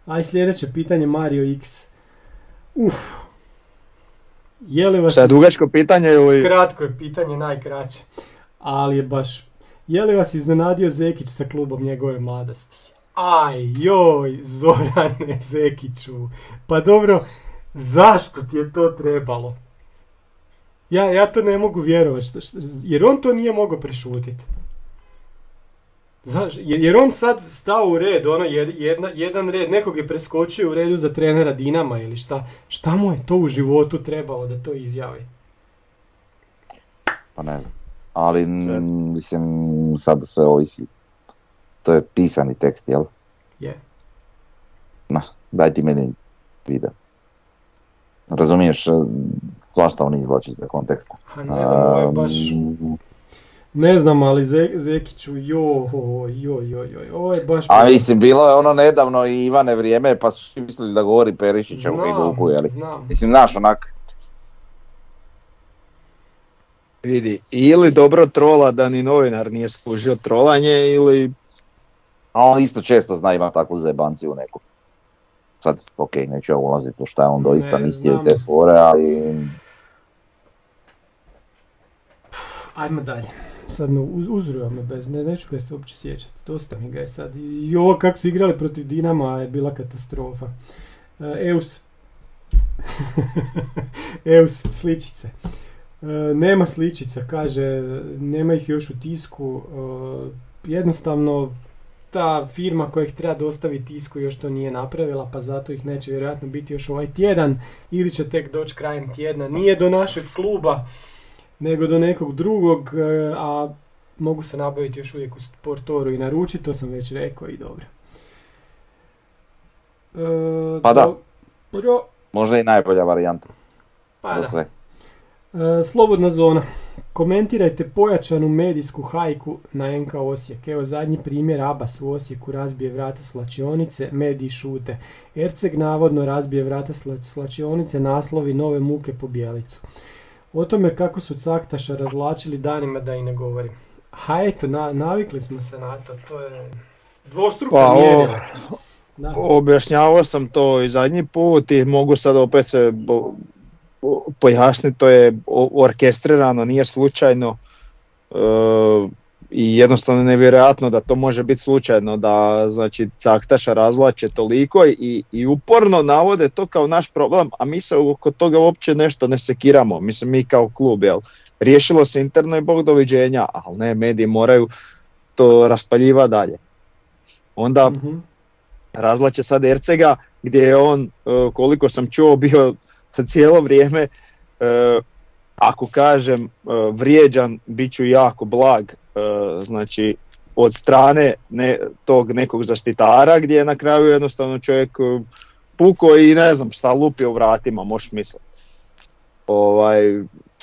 Aj sljedeće pitanje Mario X. Uf. Je li vas... Šta je dugačko pitanje ili... Kratko je pitanje, najkraće. Ali je baš... Je li vas iznenadio Zekić sa klubom njegove mladosti? Aj, joj, Zorane Zekiću. Pa dobro, zašto ti je to trebalo? Ja, ja to ne mogu vjerovati, što- što- jer on to nije mogao prešutiti. Znaš, jer, on sad stao u red, ono, jed- jedna, jedan red, nekog je preskočio u redu za trenera Dinama ili šta. Šta mu je to u životu trebalo da to izjavi? Pa ne znam. Ali Ne m, mislim sad sve ovisi. To je pisani tekst, jel? Je. Na, daj ti meni video. Razumiješ, e, svašta on izvlači iz konteksta. Ha, ne znam, ovo je baš... Ne znam, ali Ze, Zekiću, joj, joj, joj, joj, ovo je baš... A mislim, bilo je ono nedavno i Ivane vrijeme, pa su svi mislili da govori Perišića u Hajduku, jeli? znam. Mislim, znaš, onak, Vidi, ili dobro trola da ni novinar nije skužio trolanje ili a on isto često zna ima takvu zebanciju neku. Sad, ok, neću ja ulaziti u šta je on doista Ne mislio znam. te fore, ali Ajmo dalje. Sad me uz, uzruja me bez, ne, neću ga se uopće sjećati. Dosta mi ga je sad. I ovo kako su igrali protiv Dinama je bila katastrofa. E, Eus. Eus, sličice. E, nema sličica, kaže, nema ih još u tisku. E, jednostavno, ta firma koja ih treba dostaviti tisku još to nije napravila, pa zato ih neće vjerojatno biti još ovaj tjedan ili će tek doći krajem tjedna. Nije do našeg kluba, nego do nekog drugog, e, a mogu se nabaviti još uvijek u Sportoru i naručiti, to sam već rekao i dobro. E, Pa da. dobro, možda i najbolja varijanta pa da. sve. E, slobodna zona. Komentirajte pojačanu medijsku hajku na NK Osijek. Evo zadnji primjer Abas u Osijeku razbije vrata slačionice, mediji šute. Erceg navodno razbije vrata sla- slačionice, naslovi nove muke po bijelicu. O tome kako su Caktaša razlačili danima da i ne govorim. Ha eto, na, navikli smo se na to, to je dvostruko Pa. Da. objašnjavao sam to i zadnji put i mogu sad opet se bo- pojasniti, to je orkestrirano, nije slučajno e, i jednostavno je nevjerojatno da to može biti slučajno, da znači Caktaša razvlače toliko i, i uporno navode to kao naš problem, a mi se oko toga uopće nešto ne sekiramo, mislim mi kao klub, jel? Riješilo se interno i bog doviđenja, ali ne, mediji moraju to raspaljivati dalje. Onda Mhm. razvlače sad Ercega gdje je on, e, koliko sam čuo, bio cijelo vrijeme, e, ako kažem e, vrijeđan, bit ću jako blag, e, znači od strane ne, tog nekog zaštitara gdje je na kraju jednostavno čovjek puko i ne znam šta lupio u vratima, možeš misliti. Ovaj,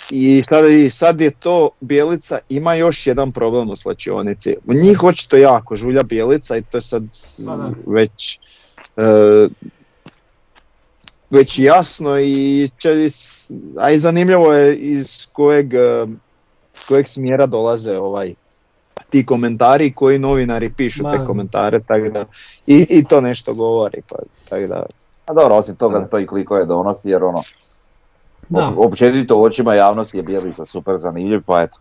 i sad, I sad je to Bijelica ima još jedan problem u slačionici. Njih očito jako žulja Bijelica i to je sad Pa da. već e, već jasno i će, a i zanimljivo je iz kojeg e, kojeg smjera dolaze ovaj ti komentari i koji novinari pišu te Ma. komentare, tako da i, i to nešto govori, pa tako da A dobro, osim toga to i klikove donosi jer ono, Da, op- općenito u očima javnosti je Bjelica super zanimljiv, pa eto.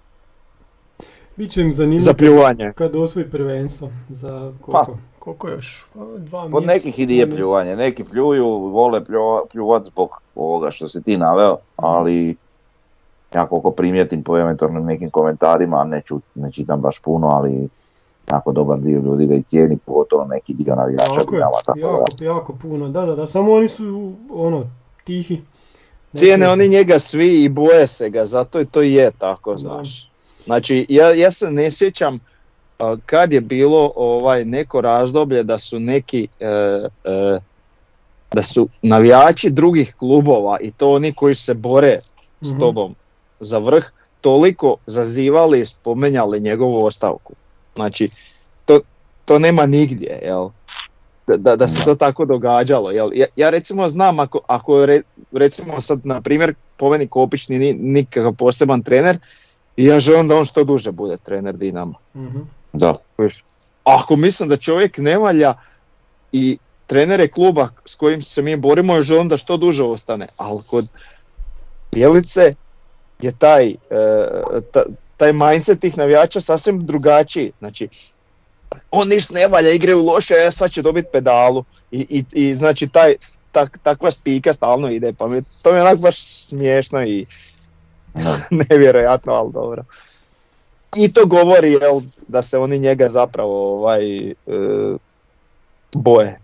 bit će im zanimljivo za kad osvoji prvenstvo za koliko, koliko još? Pa, Dva mjeseca, nekih i nije pljuvanje, neki pljuju, vole pljuva, pljuvat zbog ovoga što si ti naveo, ali ja koliko primijetim po eventualnim nekim komentarima, ne, ču, ne čitam baš puno, ali jako dobar dio ljudi ga i cijeni, pogotovo neki dio navijača Tako je, Dinama, tako da. jako, jako puno, da, da, da, samo oni su, ono, tihi. Ne Cijene oni njega svi i boje se ga, zato i to i je tako, Da. znaš. Znači, ja, ja se ne sjećam kad je bilo ovaj neko razdoblje da su neki e, e, da su navijači drugih klubova i to oni koji se bore s Mhm. tobom za vrh toliko zazivali i spomenjali njegovu ostavku. Znači, to, to nema nigdje, jel? Da, da, se to tako događalo, jel? Ja, ja recimo znam ako, ako re- recimo sad na primjer po meni Kopić nije ni- nikakav poseban trener i ja želim da on što duže bude trener Dinama. Mhm. Da. Ako mislim da čovjek ne valja i trenere kluba s kojim se mi borimo je želim da što duže ostane, ali kod Bjelice je taj, e, ta- taj mindset tih navijača sasvim drugačiji. Znači, on ništa ne valja, igraju loše, e, sad će dobiti pedalu. I, i, i znači taj, tak, takva spika stalno ide, pa mi, to mi je onak baš smiješno i nevjerojatno, ali dobro. I to govori jel, da se oni njega zapravo ovaj, e, boje.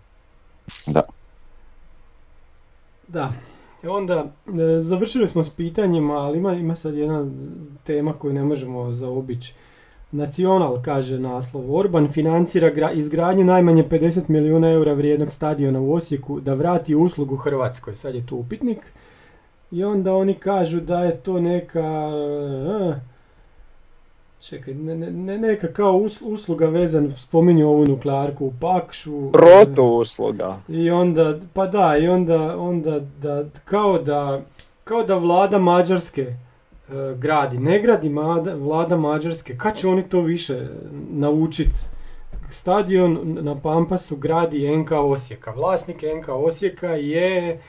Da. I onda, e, završili smo s pitanjima, ali ima, ima sad jedna tema koju ne možemo zaobići. Nacional, kaže naslov, Orban financira gra- izgradnju najmanje 50 milijuna eura vrijednog stadiona u Osijeku da vrati uslugu Hrvatskoj. Sad je tu upitnik. I onda oni kažu da je to neka... e, čekaj, ne, ne, ne- neka kao us- usluga vezan, spominju ovu nuklearku u Pakšu. Protu usluga. I onda, pa da, i onda, onda da, kao da, kao da vlada Mađarske e, gradi, ne gradi mada- vlada Mađarske, kad će oni to više naučit? Stadion na Pampasu gradi NK Osijeka, vlasnik NK Osijeka je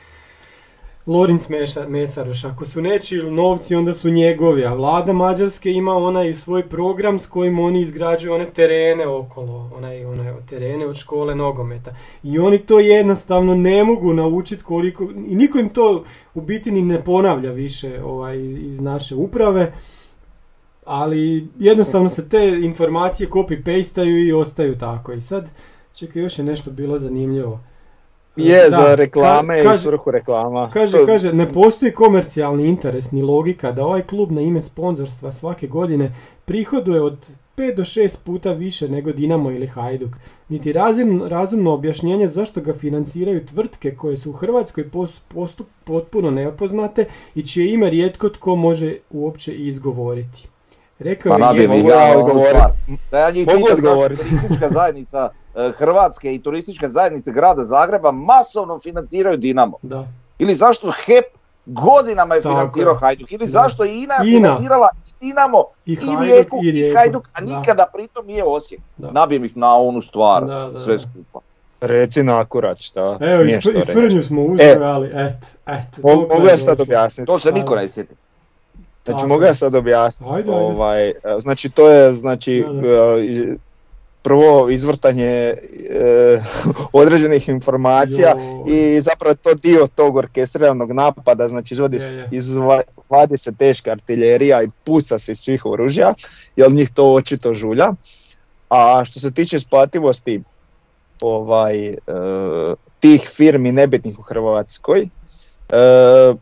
Meša, Mesaroš, ako su nečiji novci onda su njegovi, a vlada Mađarske ima onaj svoj program s kojim oni izgrađuju one terene okolo, onaj, onaj terene od škole nogometa. I oni to jednostavno ne mogu naučiti koliko, i niko im to u biti ni ne ponavlja više ovaj, iz naše uprave, ali jednostavno se te informacije copy-pastaju i ostaju tako. I sad, čekaj, još je nešto bilo zanimljivo. Je Da, za reklame ka- i kaže- svrhu reklama. Kaže, To- kaže, ne postoji komercijalni interes ni logika da ovaj klub na ime sponzorstva svake godine prihoduje od 5 do 6 puta više nego Dinamo ili Hajduk. Niti razum, razumno objašnjenje zašto ga financiraju tvrtke koje su u Hrvatskoj pos- postup potpuno nepoznate i čije ime rijetko tko može uopće izgovoriti. Rekao Pa je mogu ja ja onu odgovorit? stvar. Da ja njih pitam zašto zajednica Hrvatske i turistička zajednica grada Zagreba masovno financiraju Dinamo. Da. Ili zašto HEP godinama je Tako financirao je. Hajduk. Ili Da. zašto je INA, INA. financirala i Dinamo I i, Hajduk, Rijeku i i. Hajduk, a Da. nikada pritom nije Osijek. Da. Nabijem ih na onu stvar, Da, da, sve da. skupa. Reci na akurat šta Evo, i smiješ fr- to i frnju smo uzeli, ali et, et. Mogu je ja sad objasniti? To se niko ne sjeti. Znači mogu ja sad objasniti. Ajde, ajde. Ovaj, e, znači to je znači Da, da. Prvo izvrtanje e, određenih informacija Joj. i zapravo to dio tog orkestriranog napada, znači izvadi, Je, je. izva- vadi se teška artiljerija i puca se iz svih oružja, jer njih to očito žulja. A što se tiče isplativosti ovaj, e, tih firmi nebitnih u Hrvatskoj, e,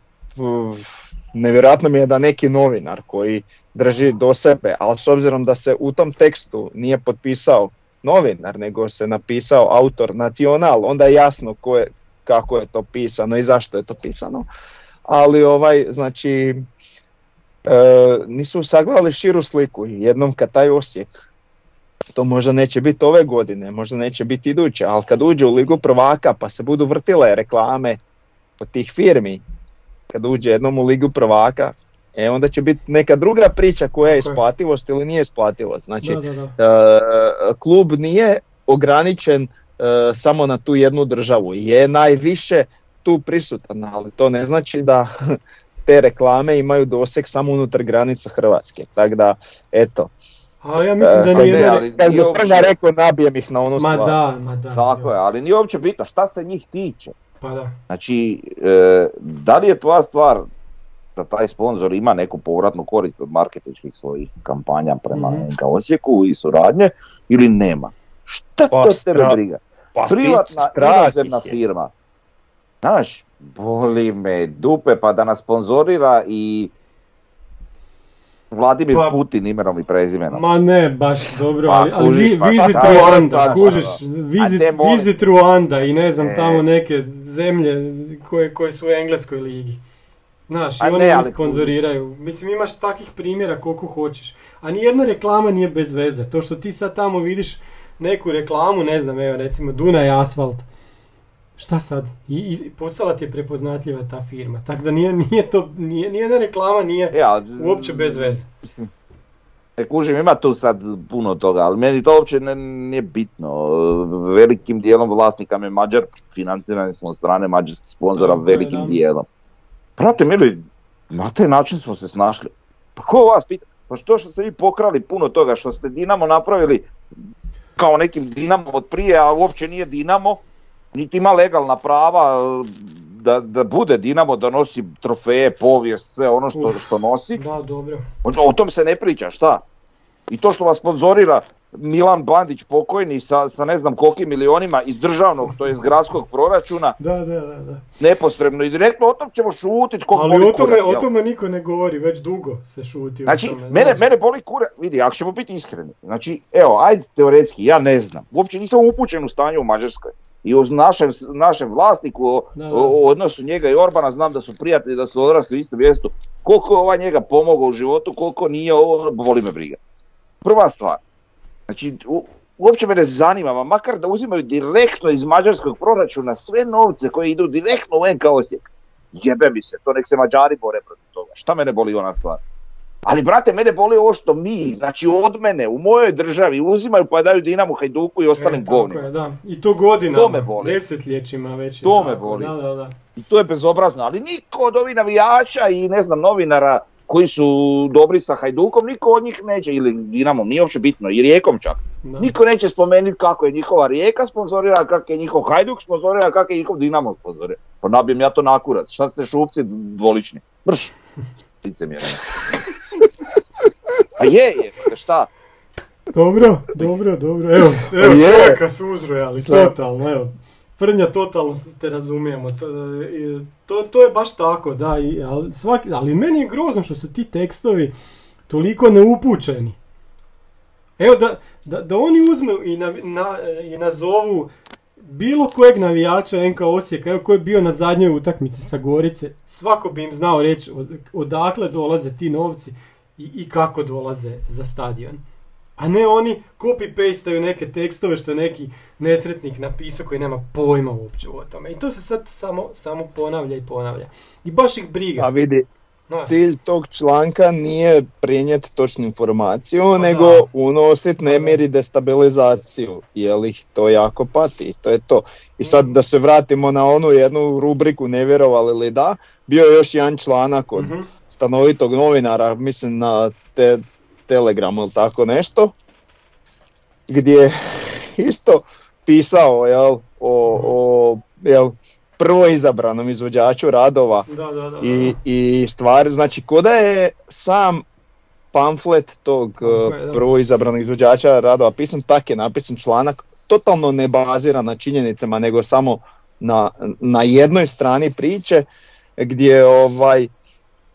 nevjerojatno mi je da neki novinar koji drži do sebe, ali s obzirom da se u tom tekstu nije potpisao novinar, nego se napisao autor nacional, onda je jasno ko je, kako je to pisano i zašto je to pisano. Ali ovaj, znači, e, nisu sagledali širu sliku jednom kad taj Osijek, to možda neće biti ove godine, možda neće biti iduće, ali kad uđe u ligu prvaka pa se budu vrtile reklame od tih firmi, kad uđe jednom u ligu prvaka, E onda će biti neka druga priča koja je isplativost ili nije isplativost. Znači, Da, da, da. e, klub nije ograničen e, samo na tu jednu državu. Je najviše tu prisutan, ali to ne znači da te reklame imaju doseg samo unutar granica Hrvatske. Tako da, eto, A ja mislim da E, nije... ne, ali- kad bi Nije uopće- rekao nabijem ih na onu Ma stvar. da, ma da. Tako je, ali nije uopće bitno šta se njih tiče. Pa da. Znači, e, da li je tvoja stvar da taj sponzor ima neku povratnu korist od marketinških svojih kampanja prema Mhm. NK Osijeku i suradnje ili nema? Šta Pa to stra- tebe briga? Pa, Privatna inozemna firma. Znaš, boli me dupe pa da nas sponzorira i Vladimir Pa- Putin imenom i prezimenom. Ma ne, baš dobro, Pa, ali, ali kužiš, pa je Ruanda, kužiš, visit, A te molim. visit Ruanda i ne znam E. tamo neke zemlje koje, koje su u Engleskoj ligi. Znaš, i oni ne, ne, ali sponzoriraju. Mislim, imaš takvih primjera koliko hoćeš. A nijedna reklama nije bez veze. To što ti sad tamo vidiš neku reklamu, ne znam, evo recimo Dunaj Asfalt. Šta sad? I, i postala ti je prepoznatljiva ta firma. Tako da nije, nije to, nije, nijedna reklama nije ali- uopće bez veze. Mislim, E, kužim, ima tu sad puno toga, ali meni to uopće ne, nije bitno. Velikim dijelom vlasnika me Mađar, financirani smo od strane mađarskih sponzora velikim da. dijelom. Prate, mili, na taj način smo se snašli. Pa ko vas pita? Pa što što ste vi pokrali puno toga, što ste Dinamo napravili kao nekim Dinamom od prije, a uopće nije Dinamo, niti ima legalna prava e, da, da bude Dinamo, da nosi trofeje, povijest, sve ono što, Uf. što nosi. Da, dobro. O, o tom se ne priča, šta? I to što vas sponzorira Milan Bandić pokojni sa, sa ne znam kolikim milionima iz državnog, to iz gradskog proračuna, Da, da, da, da. neposredno i direktno, o tom ćemo šutit koliko Ali o tome, o tome niko ne govori, već dugo se šuti Znači, o tome. mene, mene boli kura, vidi, ako ćemo biti iskreni, znači, evo, ajde teoretski, ja ne znam, uopće nisam upućen u stanje u Mađarskoj i o našem, našem vlasniku, o, Da, da. o- o odnosu njega i Orbana, znam da su prijatelji, da su odrasli u istom mjestu, koliko je ovaj njega pomogao u životu, koliko nije ovo, boli me briga. Prva stvar, znači, u- uopće me ne zanima, ma makar da uzimaju direktno iz mađarskog proračuna sve novce koje idu direktno u NK Osijek. Jebe mi se, to nek se Mađari bore protiv toga. Šta mene boli ona stvar? Ali brate, mene boli ovo što mi, znači od mene, u mojoj državi uzimaju pa daju Dinamu, Hajduku i ostalim E, govnima. je, da. I to godinama, To me boli. desetljećima već. To me tako, boli. Da, da, da. I to je bezobrazno, ali niko od ovih navijača i ne znam novinara koji su dobri sa Hajdukom, niko od njih neće, ili Dinamom, nije uopće bitno, i Rijekom čak. da. Niko neće spomenuti kako je njihova Rijeka sponzorira, kako je njihov Hajduk sponzorira, kako je njihov Dinamo sponzorira. Pa nabijem ja to na kurac. Šta ste šupci dvolični? Brš. Licemjerno. A je, je, pa šta? Dobro, dobro, dobro. Evo, evo Je. čovjeka su uzrojali, totalno, evo. Prnja, totalno te razumijemo. To, i- to, to je baš tako, da. I, ali, svaki, ali meni je grozno što su ti tekstovi toliko neupućeni. Evo da, da, da oni uzmu i, na, na- i nazovu bilo kojeg navijača NK Osijeka, evo ko je bio na zadnjoj utakmici sa Gorice, svako bi im znao reći od- odakle dolaze ti novci i, i kako dolaze za stadion. A ne oni copy-pastaju neke tekstove što je neki nesretnik napisao koji nema pojma uopće o tome. I to se sad samo, samo ponavlja i ponavlja. I baš ih briga. A vidi, znaš. cilj tog članka nije prenijeti točnu informaciju, Pa nego da. unosit nemir i destabilizaciju, jer ih to jako pati i to je to. I sad da se vratimo na onu jednu rubriku ne vjerovali li da, bio je još jedan članak od Mhm. stanovitog novinara, mislim na te, Telegramu ili tako nešto, gdje je isto pisao jel, o, o jel, prvo izabranom izvođaču radova Da, da, da. da. i, i stvar, znači ko da je sam pamflet tog je, da. prvo izabranog izvođača radova pisan, tak je napisan članak, totalno ne bazira na činjenicama, nego samo na, na jednoj strani priče, gdje ovaj,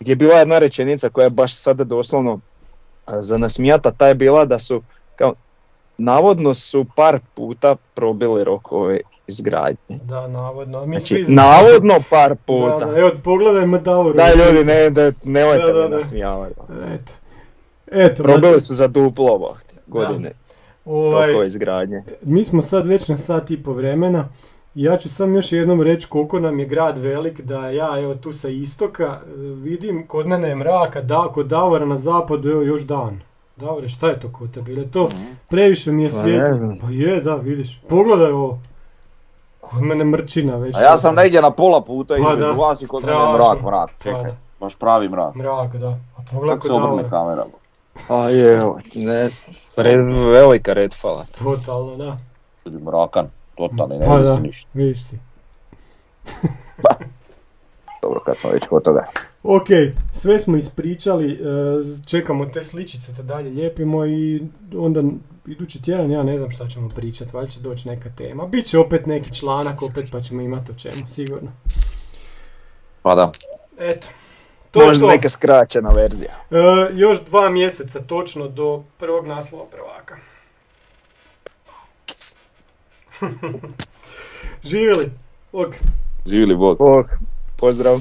gdje je bila jedna rečenica koja je baš sada doslovno eh, za nasmijata, ta je bila da su kao, navodno su par puta probili rokove izgradnje. Da, navodno. Mi Znači, svi navodno par puta. Da, da, evo, pogledajmo Davoru. Daj ljudi, ne, da, nemojte Da, da, me da. nasmijavati. Eto. Eto, Probili su za duplo godine ovaj, oko izgradnje. mi smo sad već na sat i po vremena. Ja ću sam još jednom reći koliko nam je grad velik, da ja evo tu sa istoka e, vidim, kod mene je mraka, da, kod Davora na zapadu evo još dan. Davore, šta je to kod tebe? Je to previše mi je Pa znam. Pa je, da, vidiš. Pogledaj ovo. Kod mene mrčina već. A ja sam negdje na pola puta Pa između da, vas i kod mene mrak, mrak, Pa čekaj. da. Baš pravi mrak. Mrak, da. A pogledaj kod se obrne Davora. kamera? A je, evo, ne znam. Red, velika red fala. Totalno, da. Mrakan, totalni, ne Pa vidi da, se ništa. vidiš si. Dobro, kad smo već kod toga. Ok, sve smo ispričali, e, čekamo te sličice da dalje lijepimo i onda idući tjedan ja ne znam šta ćemo pričati, valjda će doći neka tema. Biće opet neki članak, opet pa ćemo imati o čemu, sigurno. Pa da. Eto, to je Možda to. neka skraćena verzija. E, još dva mjeseca točno do prvog naslova prvaka. Živjeli, ok. Živjeli Bog. Bog, pozdrav.